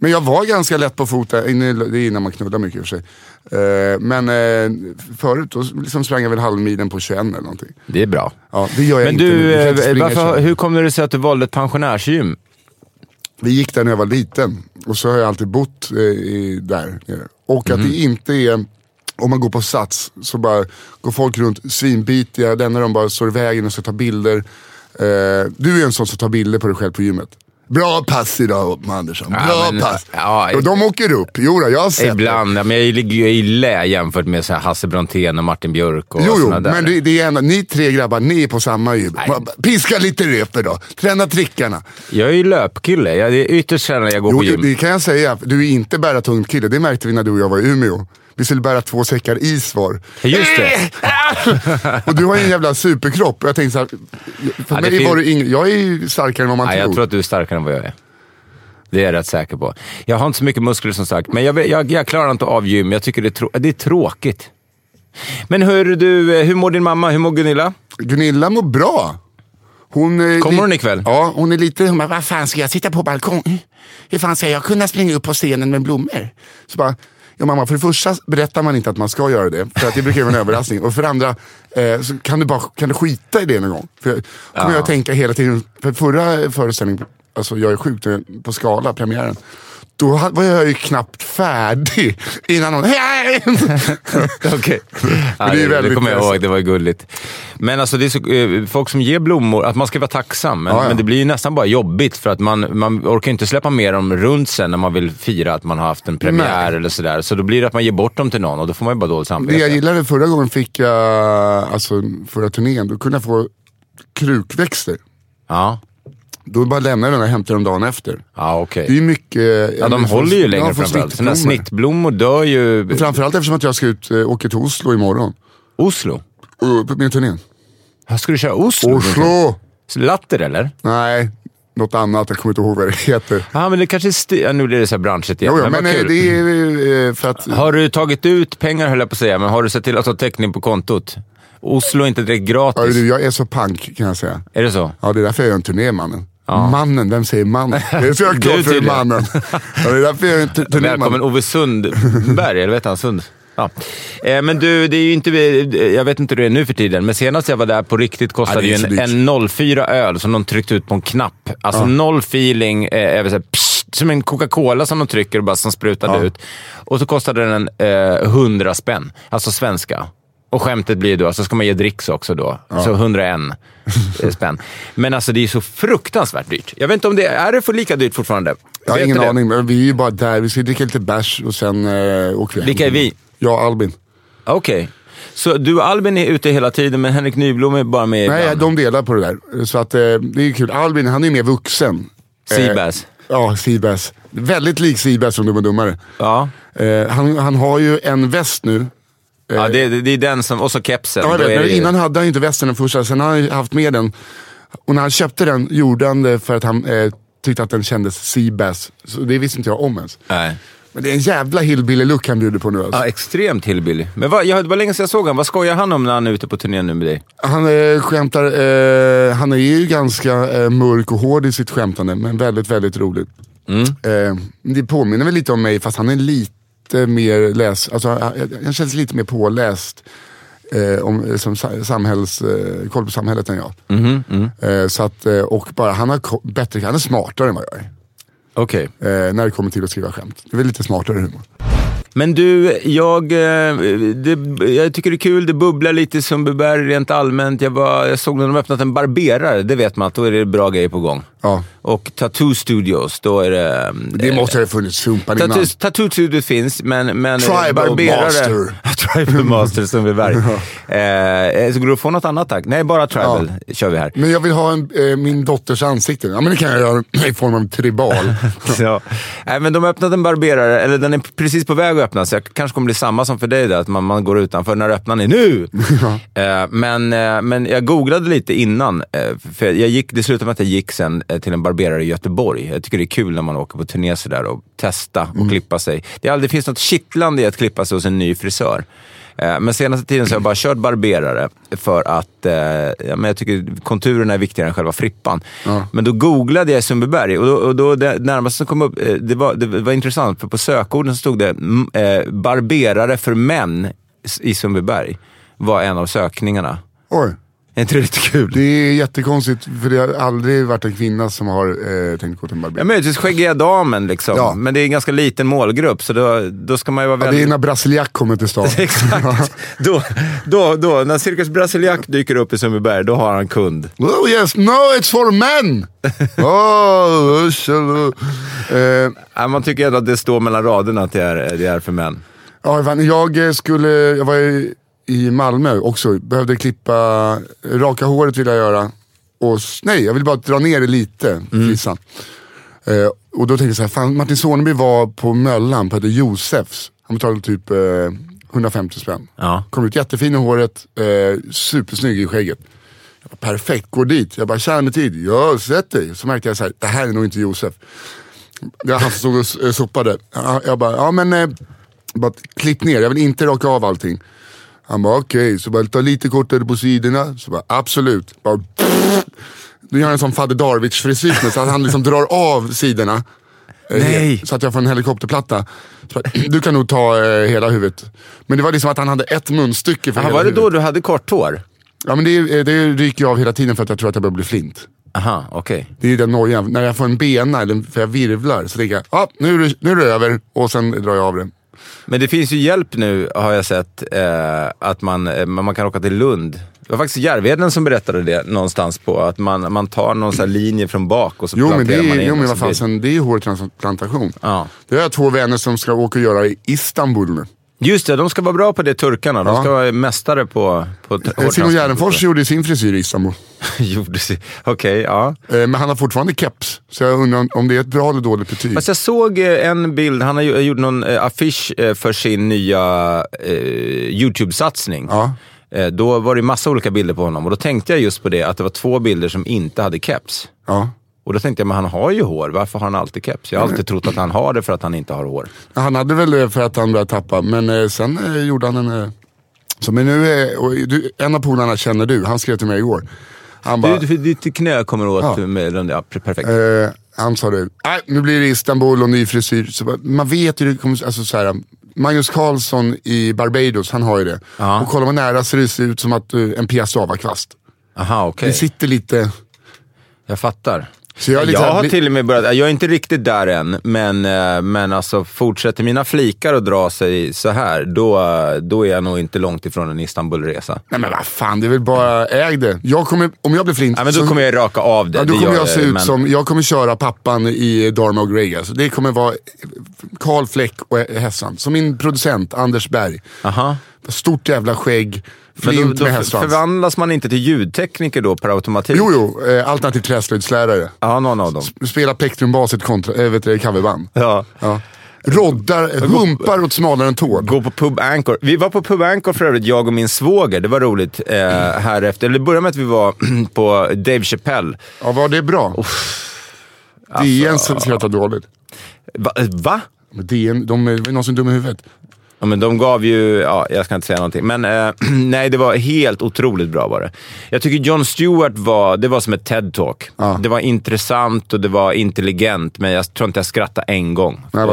men jag var ganska lätt på fot, där, inne- det är innan man knullar mycket i och för sig. Eh, men eh, förut då liksom sprang jag väl halvmilen på 21 eller någonting. Det är bra. Ja, det gör jag Men inte du, nu. Jag kan inte eh, varför, 21. hur kom det sig att du valde ett pensionärsgym? Vi gick där när jag var liten och så har jag alltid bott i, där nere. Och Mhm. att det inte är, om man går på Sats så bara går folk runt svinbitiga, lämnar de bara står i vägen och ska ta bilder. Du är en sån som tar bilder på dig själv på gymmet. Bra pass idag Andersson, bra Ja, men, pass. ja, och de åker upp, jo jag har sett det. Ibland, ja, men jag ligger ju i lä jämfört med så här Hasse Brontén och Martin Björk och Jo, jo, där. men det, det är ändå, ni tre grabbar, ni är på samma gym. Piska lite rep då, träna trickarna. Jag är ju löpkille. Jag, det är ytterst sällan jag går Jo, på det, gym. det kan jag säga. Du är inte bära tungt kille, det märkte vi när du och jag var i Umeå. Vi skulle bära två säckar is var. Just det. Och du har ju en jävla superkropp. Jag tänkte såhär, för Ja, mig fin- var det ing, jag är ju starkare än vad man Nej, tror. jag tror att du är starkare än vad jag är. Det är jag rätt säker på. Jag har inte så mycket muskler som sagt, men jag, jag, jag klarar inte av gym. Jag tycker det är, trå- det är tråkigt. Men hur, du, eh, hur mår din mamma? Hur mår Gunilla? Gunilla mår bra. Hon, är Kommer hon ikväll? Ja, hon är lite, hon bara, vad fan ska jag sitta på balkong? Hur fan ska jag kunna springa upp på scenen med blommor? Så bara, ja mamma, för det första berättar man inte att man ska göra det, för att det brukar vara en överraskning. Och för det andra, eh, så kan du bara kan du skita i det någon gång. För jag kommer jag att tänka hela tiden, för förra föreställningen, alltså jag är sjuk, på Skala, premiären. Då var jag ju knappt färdig innan hon... Okej. Ja, det det, det kommer jag ihåg, det var gulligt. Men alltså, det är så, eh, folk som ger blommor, att man ska vara tacksam. Men, Ja, ja. men det blir ju nästan bara jobbigt för att man, man orkar inte släppa med dem runt sen när man vill fira att man har haft en premiär Nej. eller sådär. Så då blir det att man ger bort dem till någon och då får man ju bara dåligt Det jag samvete. gillade förra gången fick jag, alltså förra turnén, då kunde jag få krukväxter. Ja, Då bara lämnar jag den och hämtar dem dagen efter. ja okej. Det är mycket... Ja, de håller ju längre framförallt. Snittblommor. snittblommor dör ju... Framförallt eftersom att jag ska ut, äh, åka till Oslo imorgon. Oslo? Uh, på min turné. Ska du köra Oslo? Oslo! Latter eller? Nej, något annat. Jag kommer inte ihåg vad det heter. Ja, men det kanske är... Sti- ja, nu blir det så här branschigt igen. Jo, jo, men men eh, det är eh, för att... Har du tagit ut pengar höll jag på att säga, men har du sett till att ha täckning på kontot? Oslo är inte direkt Ja, gratis. du, jag är så pank kan jag säga. Är det så? Ja, det är därför jag gör en turné mannen. Mannen, vem säger mannen? Det är så jag Du klart för mannen. Ja, det är därför jag gör en tu- turné Välkommen. Ove Sundberg, eller vet han? Sund? Ja. Eh, men du, det är ju inte, jag vet inte hur det är nu för tiden, men senast jag var där på riktigt kostade Ja, är ju en, en 04 öl som de tryckte ut på en knapp. Alltså noll feeling, eh, är så här, pssst, som en Coca-Cola som de trycker och bara som sprutade Ja. ut. Och så kostade den eh, 100 spänn, alltså svenska. Och skämtet blir då, så ska man ge dricks också då. Så 101 spänn. Men alltså det är så fruktansvärt dyrt. Jag vet inte om det är det för lika dyrt fortfarande. Jag har Vet ingen aning, men vi är ju bara där. Vi ska dricka lite bärs och sen äh, åker vi. Vilka är vi? Jag och Albin. Okej. Så du och Albin är ute hela tiden, men Henrik Nyblom är bara med Nej, ibland? de delar på det där. Så att, eh, det är kul. Albin, han är ju mer vuxen. Eh, Seabass. Ja, Seabass. Väldigt lik Seabass som Dum och Dummare. Ja. Eh, han, han har ju en väst nu. Ja det, det det är den som... Och så kepsen. Ja, men det ju- innan hade han ju inte västen den första, sen har han ju haft med den. Och när han köpte den gjorde han det för att han eh, tyckte att den kändes Seabass. Så det visste inte jag om ens. Nej. Men det är en jävla hillbilly-look han bjuder på nu alltså. Ja, extremt hillbilly. Men vad, jag, det var länge sedan jag såg honom. Vad skojar han om när han är ute på turné nu med dig? Han eh, skämtar, eh, han är ju ganska eh, mörk och hård i sitt skämtande, men väldigt, väldigt roligt. Eh, det påminner väl lite om mig, fast han är lite mer läs, alltså, han, han känns lite mer påläst. Eh, om, som sa- samhälls, eh, koll på samhället än jag. Eh, så att, eh, och bara, han har bättre, han är smartare än vad jag är. Okej. Eh, när det kommer till att skriva skämt. Det är väl lite smartare humor. Men du, jag, eh, det, jag tycker det är kul. Det bubblar lite i Sundbyberg rent allmänt. Jag, var, jag såg när de öppnat en barberare. Det vet man att då är det bra grejer på gång. Ja. Och Tattoo Studios, då är det... eh, Det måste ha funnits sumpan innan. Tattoo, Studios finns, men... men Tribal barberare- Master. tribal Master Sundbyberg. eh, så går du få något annat tack? Nej, bara Tribal kör vi här. Men jag vill ha en, eh, min dotters ansikte. Ja men det kan jag göra i form av tribal. Så, nej, men de har öppnat en barberare, eller den är precis på väg öppnas. Jag kanske kommer bli samma som för dig där, att man, man går utanför. När öppnar ni? Nu! eh, men, eh, men jag googlade lite innan. Eh, för jag gick, det slutade med att jag gick sen till en barberare i Göteborg. Jag tycker det är kul när man åker på turné sådär och testa och klippa sig. Det, är det finns något kittlande i att klippa sig hos en ny frisör. Eh, Men senaste tiden så har jag bara kört barberare för att eh, ja, men jag tycker konturerna är viktigare än själva frippan. Men då googlade jag i Sundbyberg och då, och då det närmaste som kom upp, eh, det var, det var intressant för på sökorden så stod det eh, barberare för män i Sundbyberg var en av sökningarna. Oj. Är inte det lite kul? Det är jättekonstigt för det har aldrig varit en kvinna som har eh, tänkt gå till en barber. Ja, möjligtvis skäggiga damen liksom. Ja. Men det är en ganska liten målgrupp så då, då ska man ju vara Ja, det väldigt... är när Brasiliak kommer till stan. Exakt. då, då, då, när Cirkus Brasiliak dyker upp i Sundbyberg, då har han kund. oh yes, no it's for men! oh, usch, eh, Ja, man tycker ändå att det står mellan raderna att det är, det är för män. ja, jag eh, skulle, jag var i, i Malmö också, behövde klippa, raka håret vill jag göra. Och, nej, jag vill bara dra ner det lite, frissan. Eh, och då tänkte jag så här, fan Martin Soneby var på Möllan på hette Josefs. Han betalade typ eh, 150 spänn. Ja. Kom ut jättefin i håret, eh, supersnygg i skägget. Jag bara, perfekt, går dit. Jag bara, tjena tid. Ja, sätt dig. Så märkte jag så här, det här är nog inte Josef. Det var han som stod och eh, sopade. Ja, Jag bara, ja men, eh, bara klipp ner, jag vill inte raka av allting. Han bara okej, så bara ta lite kortare på sidorna. Så bara absolut. Bara, nu gör han en sån Fader Darwich frisyr med så att han liksom drar av sidorna. eh, Nej. Så att jag får en helikopterplatta. Du kan nog ta eh, hela huvudet. Men det var liksom att han hade ett munstycke för Aha, hela var det huvudet. då du hade kort hår? Ja men det, eh, det ryker jag av hela tiden för att jag tror att jag börjar bli flint. Aha, okej. Det är den nojan. När jag får en bena, eller för jag virvlar, så tänker jag, ah, nu, är det, nu är det över. Och sen drar jag av det. Men det finns ju hjälp nu, har jag sett, eh, att man, eh, man kan åka till Lund. Det var faktiskt Järvheden som berättade det någonstans på, att man, man tar någon sån här linje från bak och så Jo men det planterar man är, in jo, men vad fasen, det är hårtransplantation. Ja. Det har jag två vänner som ska åka och göra i Istanbul nu. Just det, de ska vara bra på det, turkarna. De Ja. ska vara mästare på, på Eh, Simon. Gärdenfors gjorde sin frisyr i Istanbul. Gjorde sig. Okej, ja. Eh, Men han har fortfarande keps. Så jag undrar om det är ett bra eller dåligt betyg. Fast jag såg eh, en bild, han har ju- gjort någon eh, affisch eh, för sin nya eh, YouTube-satsning. Ja. Eh, Då var det massa olika bilder på honom och då tänkte jag just på det, att det var två bilder som inte hade keps. Ja. Och då tänkte jag, men han har ju hår, varför har han alltid keps? Jag har alltid trott att han har det för att han inte har hår. Han hade väl det för att han började tappa, men eh, sen eh, gjorde han en... Eh, så men nu är, du, en av polarna känner du, han skrev till mig igår. Han bara, Du, du, ditt knä kommer åt Ja. med den där, perfekt. eh, han sa det, nej nu blir det Istanbul och ny frisyr. Så bara, man vet ju, det kommer, alltså så här, Magnus Carlsson i Barbados, han har ju det. Ja. Och kollar man nära så det ser ut som att en piazzavakvast. Aha, okej. Det sitter lite... Jag fattar. Så jag jag har till och med börjat, jag är inte riktigt där än, men, eh, men alltså fortsätter mina flikar att dra sig så här, då, då är jag nog inte långt ifrån en Istanbulresa. Nej men vad fan, det är väl bara äg det. Jag kommer, om jag blir flint. Ja, men då så- kommer jag raka av det. Ja, då kommer gör jag se ut men- som, jag kommer köra pappan i Dharma och Greg. Alltså. Det kommer vara Karl Fläck och Hässan. Som min producent Anders Berg. Aha. Stort jävla skägg, Men då, då förvandlas man inte till ljudtekniker då per automatik? Jo, jo, eh, alternativ träslöjdslärare. Ja, någon av dem. Spelar plektrumbas i ett kontra, äh, vet du, coverband. Ja. Ja. Roddar, humpar åt smalare än tåg. Gå på Pub Anchor. Vi var på Pub Anchor för övrigt, jag och min svåger. Det var roligt. Eh, här efter. Eller det började med att vi var på Dave Chappelle. Ja, var det bra? DN skrattar dåligt. Va? va? Men DN, de är väl någon som är dum i huvudet. Ja, men de gav ju, ja, jag ska inte säga någonting, men eh, nej, det var helt otroligt bra var det. Jag tycker Jon Stewart var, det var som ett TED-talk. Ja. Det var intressant och det var intelligent, men jag tror inte jag skrattade en gång. Nej,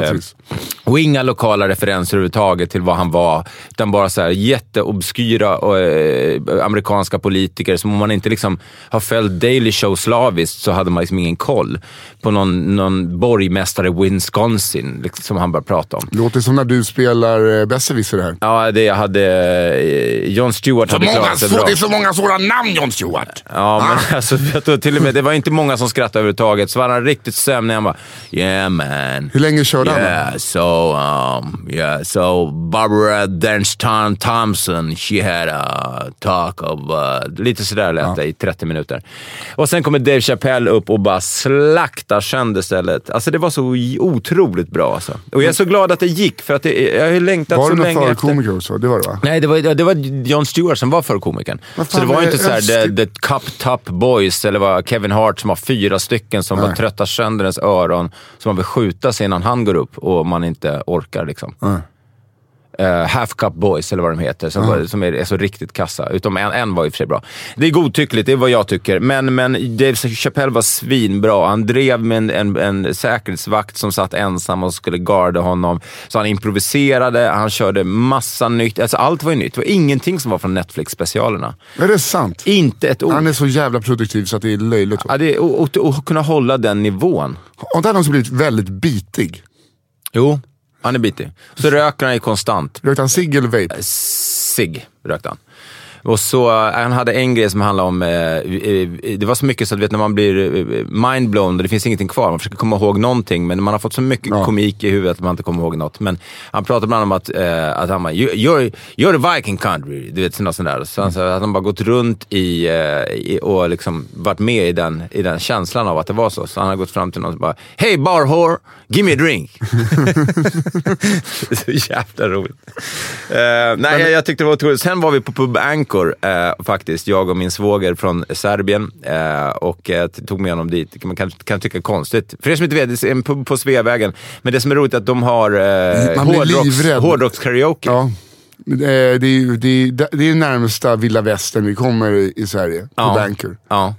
Eh, och inga lokala referenser överhuvudtaget till vad han var, utan bara så här jätteobskyra och, eh, amerikanska politiker. Som om man inte liksom har följt Daily Show slaviskt så hade man liksom ingen koll på någon, någon borgmästare i Wisconsin, liksom, som han började prata om. Låter som när du spelar besserwisser här. Ja, det hade... eh, Jon Stewart hade klarat sig bra. det är så många sådana namn Jon Stewart. Ja, men alltså, jag tror till och med, det var inte många som skrattade överhuvudtaget. Så var han riktigt sömnig. Han bara, yeah man. Hur länge körde han då? Yeah, so, um, yeah, so Barbara Dernstein Thompson, she had a talk of... Uh, lite sådär lät det i 30 minuter. Och sen kommer Dave Chappelle upp och bara slaktar sönder stället. Alltså det var så otroligt bra alltså. Och jag är så glad att det gick, för att det, jag har ju längtat Var så det någon länge efter. förkomiker så? Det var det va? Nej, det var, det var Jon Stewart som var förkomikern. Så det var är inte såhär Öster- the, the Cup Top Boys eller vad Kevin Hart som har fyra stycken som bara tröttar sönder ens öron. Som man vill skjuta sig innan han går upp och man inte orkar liksom. Eh, Half Cup Boys eller vad de heter, som, var, som är, är så riktigt kassa. Utom en, en var i och för sig bra. Det är godtyckligt, det är vad jag tycker. Men, men Dave Chappelle var svinbra. Han drev med en, en, en säkerhetsvakt som satt ensam och skulle garda honom. Så han improviserade, han körde massa nytt. Alltså allt var ju nytt. Det var ingenting som var från Netflix-specialerna. Är det sant? Inte ett ord. Han är så jävla produktiv så att det är löjligt. Ja, det är, och, och, och kunna hålla den nivån. Har inte han också blivit väldigt bitig? Jo, han är bitig. Så röker han ju konstant. Rökte han cigg eller vape? Sig rökte han. Och så, eh, han hade en grej som handlade om, eh, det var så mycket så att vet, när man blir eh, mindblown och det finns ingenting kvar, man försöker komma ihåg någonting, men man har fått så mycket Ja. komik i huvudet att man inte kommer ihåg något. Men han pratade bland annat om att, att han bara, "You- you're, you're the Viking country, du vet, något sånt där. Så han sa att han bara gått runt i, i och liksom varit med i den, i den känslan av att det var så. Så han har gått fram till någon och bara, Hey bar whore, give me a drink. det är så jävla roligt. Eh, nej, jag, jag tyckte det var otroligt. Sen var vi på Pub Anchor veckor eh, faktiskt, jag och min svåger från Serbien. Eh, och eh, tog med honom dit. Man kan, kan tycka är För er som inte vet, det är en pub på Sveavägen. Men det som är roligt är att de har eh, hårdrocks, hårdrockskaraoke. Ja. Eh, Det är, ju- det, är, det är närmsta vilda västern vi kommer i i Sverige, på Ja. Banker. Ja.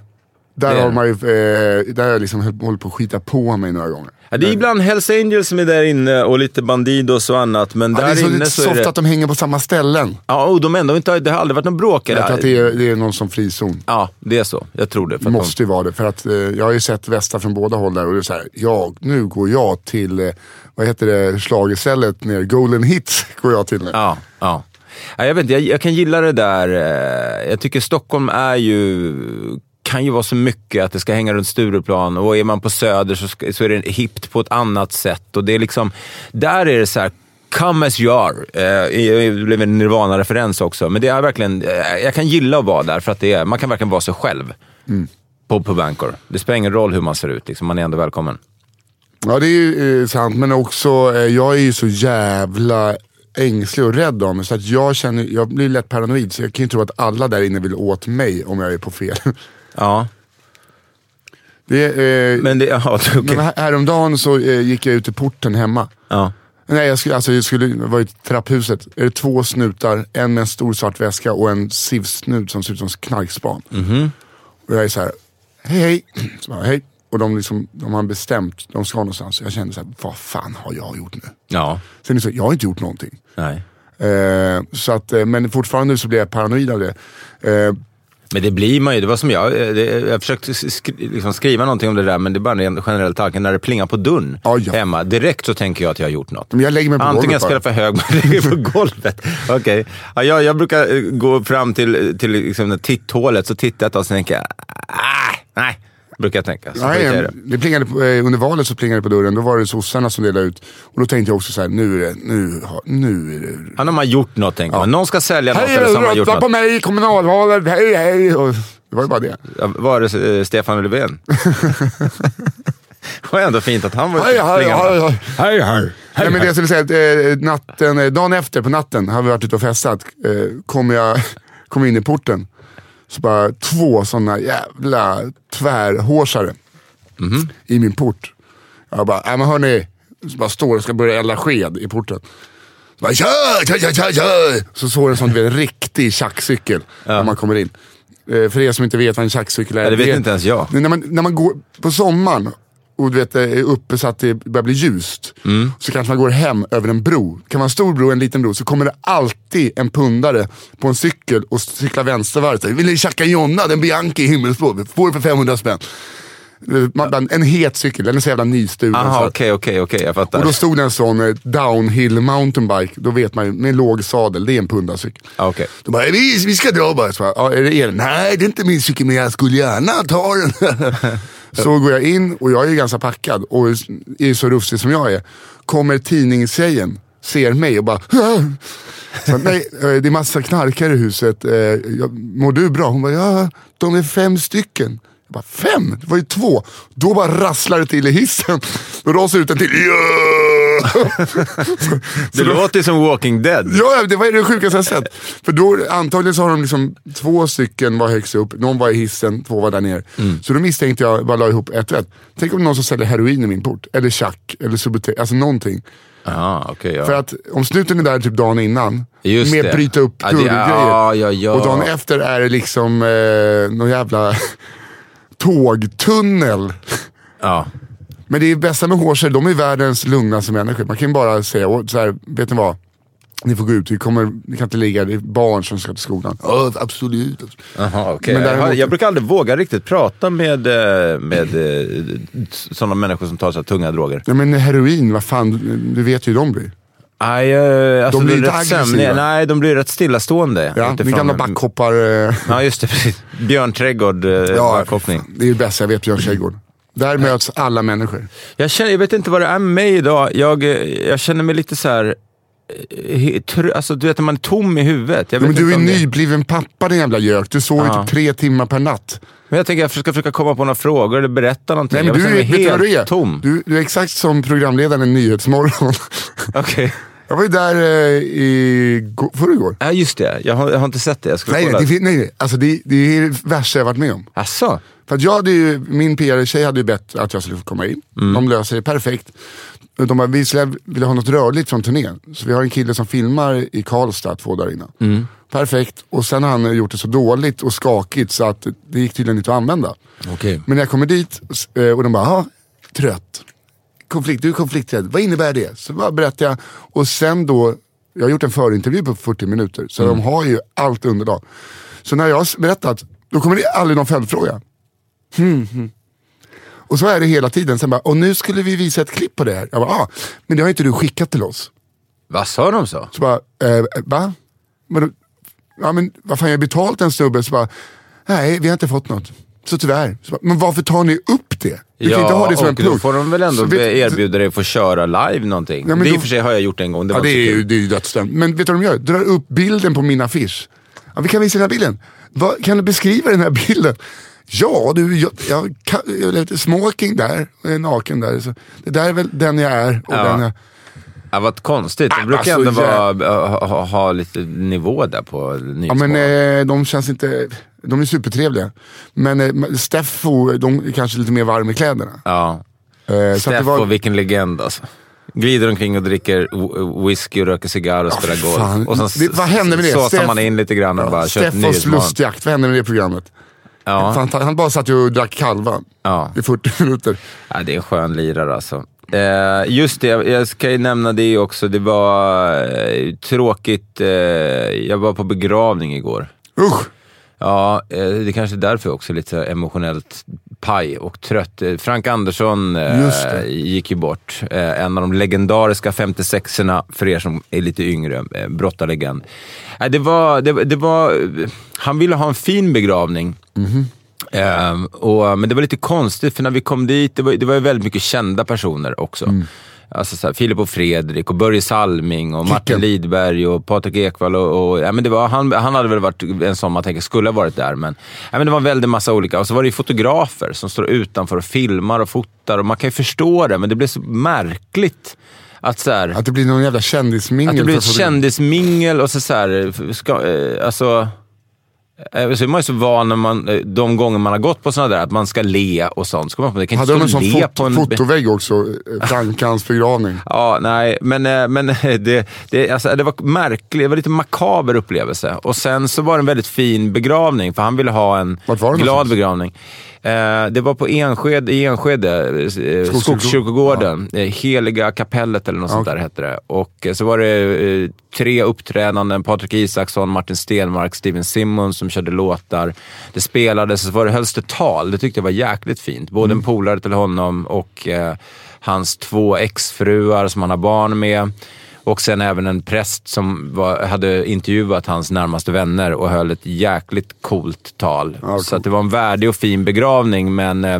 Där Det har man ju, eh, där har jag liksom håll- hållit på att skita på mig några gånger. Ja, det är ibland Hells Angels som är där inne och lite Bandidos och annat. Men Ja, det är där så inne så soft det... att de hänger på samma ställen. Ja, och de ändå inte, det har aldrig varit någon bråk. Jag tror att det är, det är någon som frizon. Ja, det är så. Jag tror det. Måste ju vara det. För att eh, jag har ju sett västar från båda håll där och det är så här, jag, nu går jag till, eh, vad heter det, schlagerstället ner, Golden Hits går jag till nu. De, ja, ja. ja, jag vet inte, jag, jag kan gilla det där. eh, Jag tycker Stockholm är ju kan ju vara så mycket att det ska hänga runt Stureplan och är man på Söder så, ska, så är det hippt på ett annat sätt. Och det är liksom, där är det så här, come as you are. Eh, det blev en Nirvana-referens också, men det är verkligen, eh, jag kan gilla att vara där för att det är, man kan verkligen vara sig själv på, på Bancor. Det spelar ingen roll hur man ser ut, liksom, man är ändå välkommen. Ja det är ju eh, sant, men också, eh, jag är ju så jävla ängslig och rädd mig. Så att jag, känner, jag blir lätt paranoid, så jag kan ju tro att alla där inne vill åt mig om jag är på fel. Ja, Det, eh, men det, ja, okej. men här- häromdagen så eh, gick jag ut i porten hemma. Ja. Nej, jag skulle, alltså, jag skulle vara i trapphuset. Är det två snutar, en med en stor svart väska och en SIV-snut som ser ut som knarkspan. Och jag är så här, hej hej. Så bara, hej. Och de, liksom, de har bestämt, de ska någonstans. Jag kände så här, vad fan har jag gjort nu? ja, Sen är det så, jag har inte gjort någonting. nej. Eh, så att, eh, men fortfarande så blir jag paranoid av det. Eh, Men det blir man ju. Det var som jag, eh, jag försökte skri, liksom skriva någonting om det där, men det är bara en generell tanke. När det plingar på dörren Ja, ja. hemma, direkt så tänker jag att jag har gjort något. men jag lägger mig på Antingen golvet jag bara. för hög, men lägger på golvet. Okej. Ja, jag, jag brukar eh, gå fram till, till liksom titthålet, så tittar jag ett tag och så tänker jag, ah, nej. Brukar jag tänka. Så skiter jag Nej, det. det plingade på, eh, under valet så plingade det på dörren, då var det sossarna som delade ut. Och då tänkte jag också så här, nu är det, nu, har- nu är det Ja, när man gjort något, tänker Ja. man. Någon ska sälja något Hej, eller så har man gjort rösta på mig i kommunalvalet, hej hej. Och det var ju bara det. Ja, Var det eh, Stefan Löfven? det var ändå fint att han var Hej, hej, hej, hej. hej, hej. Nej, men det jag skulle säga, att, eh, natten, eh, dagen efter på natten har vi varit ute och festat. Eh, kom jag kom in i porten, så bara två sådana jävla tvärhårsare i min port. Jag bara, nej men hörni, så bara står och ska börja elda sked i porten. Så bara, kör, kör, kör, kör, kör. Så såg det som en riktig tjackcykel när man kommer in. Eh, för er som inte vet vad en tjackcykel är. Ja, det vet inte ens jag. När man, när man går på sommaren och du vet, är uppe så att det börjar bli ljust. Mm. Så kanske man går hem över en bro. Kan man en stor bro en liten bro så kommer det alltid en pundare på en cykel och cyklar vänstervarvet. Vill ni tjacka Jonna, den Bianchi i himmelsblå? Får du för 500 spänn. Man, bara, en het cykel, den är så jävla nystulen. Aha, okej, okej, okej. Jag fattar. Och då stod det en sån eh, downhill mountainbike, då vet man ju, med låg sadel, det är en pundarcykel. Ja, okej. Då bara, vi, vi ska dra bara. Så bara, ja, är det er? Nej, det är inte min cykel, men jag skulle gärna ta den. så går jag in och jag är ganska packad och är så rufsig som jag är. Kommer tidningstjejen, ser mig och bara, så, nej, eh, det är massa knarkare i huset. Eh, mår du bra? Hon bara, ja, de är fem stycken. Jag bara, fem? Det var ju två. Då bara rasslar det till i hissen. Då rasar ut en till. Yeah! Det låter som Walking Dead. Ja, det var det sjukaste jag sett. För då, antagligen så har de liksom två stycken var högst upp, någon var i hissen, två var där nere. Mm. Så då misstänkte jag, bara la ihop ett rätt. Tänk om någon som säljer heroin i min port, eller chack, eller Subutex, alltså någonting. Aha, okej. ja. För att om snuten är där typ dagen innan, Just med det. bryta upp kurvgrejer. ja, ja, ja. Och dagen efter är det liksom eh, någon jävla tågtunnel. ja. Men det är bästa med hårser, de är världens lugnaste människor. Man kan ju bara säga, "Åh, så här, vet ni vad? Ni får gå ut, vi, kommer, ni kan inte ligga, det är barn som ska till skolan. Ja, absolut. Aha, okej. Men däremot- jag, brukar aldrig våga riktigt prata med, eh, med eh, sådana människor som tar så här tunga droger. Ja, men heroin, vad fan, du- vet ju hur de blir. Nej, eh, alltså, De blir inte rätt aggressiva. sömniga. Nej, de blir rätt stillastående. Ja, utifrån- min gamla backhoppar... Ja, just det. Precis. Björn Trädgård, ja, backhoppning. det är det bästa jag vet, Björn Trädgård. Där möts alla människor. Jag, känner, jag vet inte vad det är med mig idag. Jag, jag känner mig lite så här... eh, Alltså, du vet när man är tom i huvudet. Men du är nybliven pappa din jävla gök. Du sover Ja. typ tre timmar per natt. Men jag tänker jag ska försöka komma på några frågor eller berätta någonting. Nej, men jag du, är, vet du helt du är? tom. Du, du är exakt som programledaren i Nyhetsmorgon. Okej. Jag var ju där eh, i förrgår. Ja, just det. Jag har, jag har inte sett det. Jag ska Nej, kolla. nej, det, nej, nej. Alltså, det, det är det värsta jag varit med om. Asså? För att jag hade ju, min PR-tjej hade ju bett att jag skulle få komma in. De löser det perfekt. De bara, vi skulle vilja ha något rörligt från turnén. Så vi har en kille som filmar i Karlstad två dagar innan. Perfekt. Och sen har han gjort det så dåligt och skakigt så att det gick tydligen inte att använda. Okej. Men när jag kommer dit eh, och de bara, ja, trött. Konflikt, du är konflikträdd. Vad innebär det? Så bara berättar jag. Och sen då, jag har gjort en förintervju på 40 minuter. Så de har ju allt underlag. Så när jag har berättat, då kommer det aldrig någon följdfråga. Hmm. Och så är det hela tiden. Sen bara, och nu skulle vi visa ett klipp på det här. Jag bara, ah, men det har inte du skickat till oss. Vad sa de så? Så bara, eh, va? Men, ja, men vad fan jag har betalt en snubbe. Så bara, nej vi har inte fått något. Så tyvärr. Så bara, men varför tar ni upp det? Du kan inte ha det som en då punkt. får de väl ändå vet- erbjuda dig att få köra live någonting. Ja, det i då- och för sig har jag gjort en gång. Det Ja, det är ju, det är ju dödsdömt. Men vet du vad de gör? Drar upp bilden på min affisch. Ja, vi kan visa den här bilden. Vad, kan du beskriva den här bilden? Ja, du, jag, jag, jag lite smoking där, och är naken där. Så det där är väl den jag är. Och Ja. den jag, Ja, vad konstigt. Ah, brukar alltså, ändå vara, ha, ha, ha lite nivå där på ja, Nyhetsmorgon. men eh, de känns inte, de är supertrevliga. Men eh, Steffo, de är kanske lite mer varm i kläderna. ja. Eh, Steffo, var, vilken legend alltså. Glider omkring och dricker whisky och röker cigarr och spelar golf. fan. Och sen Det- vad hände med det? såsar Steff- man in lite grann och bara kör Steffos lustjakt, vad hände med det programmet? Ja. Han, han bara satt ju och drack kalva Ja. i 40 minuter. Ja, det är en skön lirare alltså. Eh, just det, jag ska ju nämna det också. Det var eh, tråkigt. Eh, jag var på begravning igår. Usch! Ja, eh, det kanske är därför också lite emotionellt paj och trött. Eh, Frank Andersson eh, gick ju bort. Eh, en av de legendariska 56orna, för er som är lite yngre. Eh, brottarlegend. Eh, det var, det, det var, han ville ha en fin begravning. Ehm, och, men det var lite konstigt, för när vi kom dit, det var, det var väldigt mycket kända personer också. Mm. Alltså så här, Filip och Fredrik och Börje Salming och Martin Kicken. Lidberg och Patrik Ekwall. Och, och, ja, men det var, han, han hade väl varit en sån man tänker skulle ha varit där. Men, ja, men det var en väldig massa olika. Och så var det ju fotografer som står utanför och filmar och fotar. Och man kan ju förstå det, men det blev så märkligt. Att så här, Att det blir någon jävla kändismingel. att det blir ett kändismingel och så, så här, ska, eh, alltså... eh, Så är man ju så van när man, eh, de gånger man har gått på sådana där, att man ska le och sånt. Ska man, det kan Hade de en sån fot- på en... fotovägg också? eh, Frankans begravning. Ja, nej, men, men det, det, alltså, det var märkligt. Det var lite makaber upplevelse. Och sen så var det en väldigt fin begravning, för han ville ha en glad någonstans? begravning. Eh, det var på Enskede, i Enskede, eh, Skogskyrko- Skogskyrkogården. Eh, Heliga kapellet eller något sånt där hette det. Och eh, så var det tre uppträdanden. Patrik Isaksson, Martin Stenmark, Steven Simmons som körde låtar. Det spelades, så var det, hölls det tal. Det tyckte jag var jäkligt fint. Både en polare till honom och hans två exfruar som han har barn med. Och sen även en präst som var, hade intervjuat hans närmaste vänner och höll ett jäkligt coolt tal. Så att det var en värdig och fin begravning, men, eh,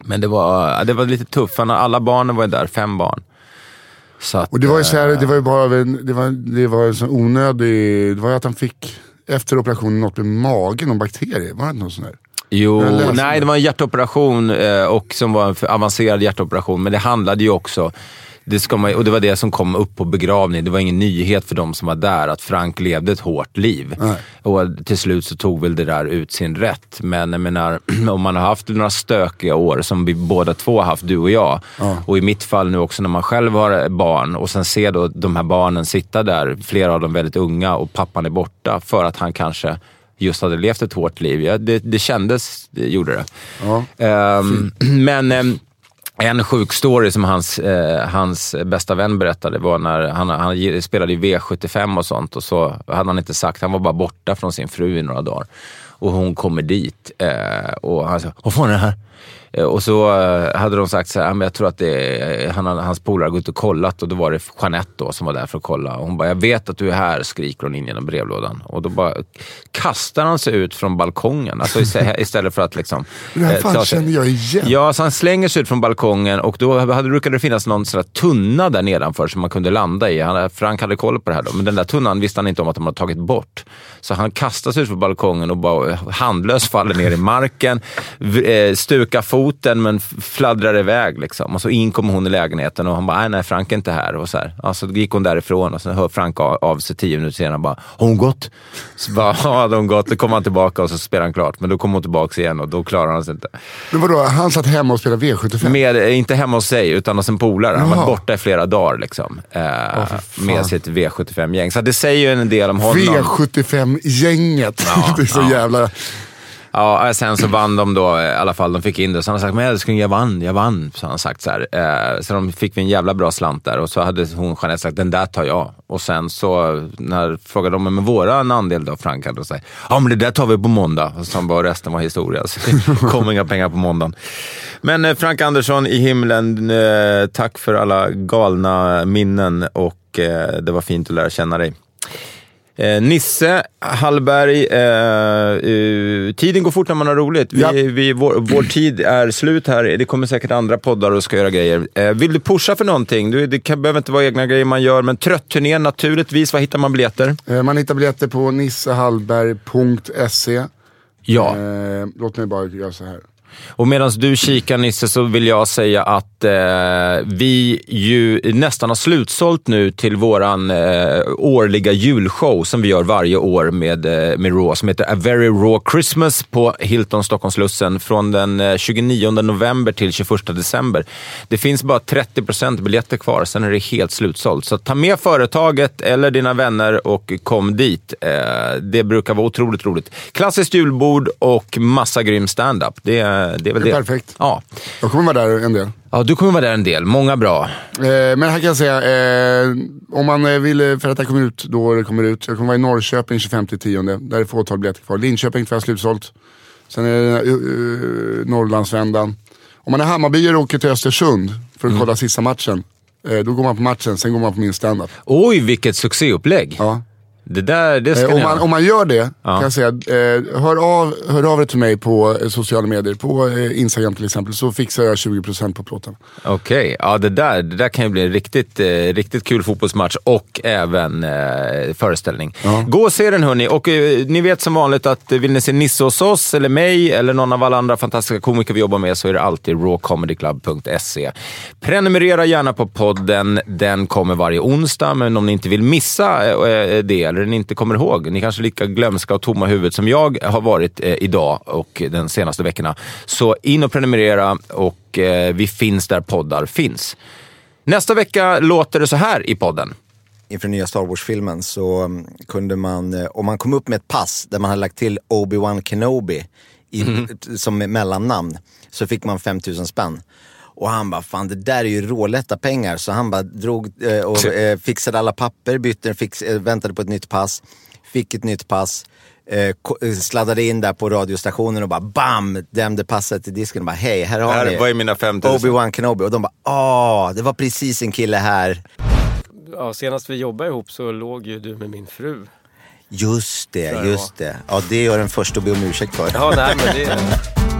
men det, var, det var lite tufft. Alla barnen var ju där, fem barn. Så att, Och det var ju så här, eh, det var ju bara en, det var, det var en sån onödig, det var ju att han fick efter operationen något med magen, någon bakterie. Var det inte någon sån där? Jo, nej det. var en hjärtoperation eh, och som var en avancerad hjärtoperation. Men det handlade ju också, det ska man, och det var det som kom upp på begravningen. Det var ingen nyhet för de som var där att Frank levde ett hårt liv. Nej. Och till slut så tog väl det där ut sin rätt. Men jag menar, om man har haft några stökiga år, som vi båda två har haft, du och jag. Och i mitt fall nu också när man själv har barn och sen ser då de här barnen sitta där, flera av dem väldigt unga och pappan är borta för att han kanske just hade levt ett hårt liv. Ja, det, det kändes, det gjorde det. Ja. Ehm, men ehm, en sjuk story som hans, eh, hans bästa vän berättade var när han, han spelade i V75 och sånt och så hade han inte sagt, han var bara borta från sin fru i några dagar. Och hon kommer dit eh, och han sa, vad fan är det här? Eh, Och så eh, hade de sagt så här, "Ja, men jag tror att det är, han, hans polare har gått och kollat och då var det Jeanette då som var där för att kolla. Och hon bara, jag vet att du är här, skriker hon in genom brevlådan. Och då bara kastar han sig ut från balkongen. Alltså istället, för att liksom... Det här eh, fan känner jag igen. Ja, så han slänger sig ut från balkongen och då hade, brukade det finnas någon sån tunna där nedanför som man kunde landa i. Han, Frank hade koll på det här då, men den där tunnan visste han inte om att de hade tagit bort. Så han kastar sig ut från balkongen och bara handlöst faller ner i marken, eh, stukar emot den men fladdrar iväg. Liksom. Och så in kommer hon i lägenheten och han bara, nej, nej, Frank är inte här. Och så, här. Ja, så gick hon därifrån och så hör Frank av, sig tio minuter senare och bara, har hon gått? Så bara, ja, hade hon gått. Då kommer han tillbaka och så spelar han klart. Men då kommer hon tillbaka igen och då klarar han sig inte. Men vadå, han satt hemma och spelade V75? Med, eh, inte hemma hos sig, utan hos en polare. Han var borta i flera dagar liksom, eh, fan. med sitt V75-gäng. Så det säger ju en del om honom. V75-gänget. det är så jävla... Ja, sen så vann de då eh, i alla fall. De fick in det. Så han har sagt, men älskling jag vann, jag vann. Så han sagt så här. Eh, så de fick vi en jävla bra slant där och så hade hon Jeanette sagt, den där tar jag. Och sen så när frågade de, men våran andel då? Frank hade sagt, ja men det där tar vi på måndag. Och så han bara, resten var historia. Så det kom inga pengar på måndagen. Men eh, Frank Andersson i himlen, eh, tack för alla galna minnen och eh, det var fint att lära känna dig. Eh, Nisse Hallberg, eh, eh, tiden går fort när man har roligt. Vi, Ja. vi, vår, vår tid är slut här. Det kommer säkert andra poddar och ska göra grejer. Eh, vill du pusha för någonting? Du, det kan, behöver inte vara egna grejer man gör, men Trött-turnén naturligtvis. Var hittar man biljetter? Eh, Man hittar biljetter på nissehallberg.se. Ja. Eh, låt mig bara göra så här. Och medan du kikar Nisse så vill jag säga att eh, vi ju nästan har slutsålt nu till våran eh, årliga julshow som vi gör varje år med, eh, med Raw som heter A Very Raw Christmas på Hilton Stockholmslussen från den eh, 29 november till 21 december. Det finns bara 30% biljetter kvar, sen är det helt slutsålt. Så ta med företaget eller dina vänner och kom dit. Eh, det brukar vara otroligt roligt. Klassiskt julbord och massa grym standup. Det, är- det är väl Det det. är perfekt. Ja. Jag kommer vara där en del. ja, du kommer vara där en del. Många bra. Eh, men här kan jag säga, eh, om man eh, vill, eh, för att det kommer ut då det kommer ut. Jag kommer vara i Norrköping 25-10, där är fåtal biljetter kvar. Linköping tror jag slutsålt. Sen är det uh, uh, Norrlandsvändan. Om man är Hammarbyare och åker till Östersund för att kolla sista matchen. Eh, då går man på matchen, sen går man på min standup. Oj, vilket succéupplägg. Ja. Det där, det ska Eh, om, man, om man gör det, kan jag säga, eh, hör, av, hör av er till mig på eh, sociala medier. På eh, Instagram till exempel, så fixar jag 20% på plåten. Okej, ja det där, det där kan ju bli en riktigt, eh, riktigt kul fotbollsmatch och även eh, föreställning. Gå och se den hörni. Och eh, ni vet som vanligt att vill ni se Nisse hos oss, eller mig, eller någon av alla andra fantastiska komiker vi jobbar med så är det alltid rawcomedyclub.se. Prenumerera gärna på podden. Den kommer varje onsdag, men om ni inte vill missa det, eller ni inte kommer ihåg, ni kanske är lika glömska och tomma i huvudet som jag har varit eh, idag och den senaste veckorna, så in och prenumerera och eh, vi finns där poddar finns. Nästa vecka låter det så här i podden. inför nya Star Wars-filmen så um, kunde man, eh, om man kom upp med ett pass där man hade lagt till Obi-Wan Kenobi i, som mellannamn, så fick man 5000 spänn. Och han bara, fan det där är ju rålätta pengar. Så han bara drog eh, och eh, fixade alla papper, bytte, fix, eh, väntade på ett nytt pass, fick ett nytt pass. Eh, eh, sladdade in där på radiostationen och bara bam! Dämde passet i disken och bara hej, här har Här, ni vad är mina 5000? Obi-Wan Kenobi. Och de bara åh, det var precis en kille här. Ja, senast vi jobbade ihop så låg ju du med min fru. Just det, just det. Ja, det är jag den första att be om ursäkt för. Ja, nej men det...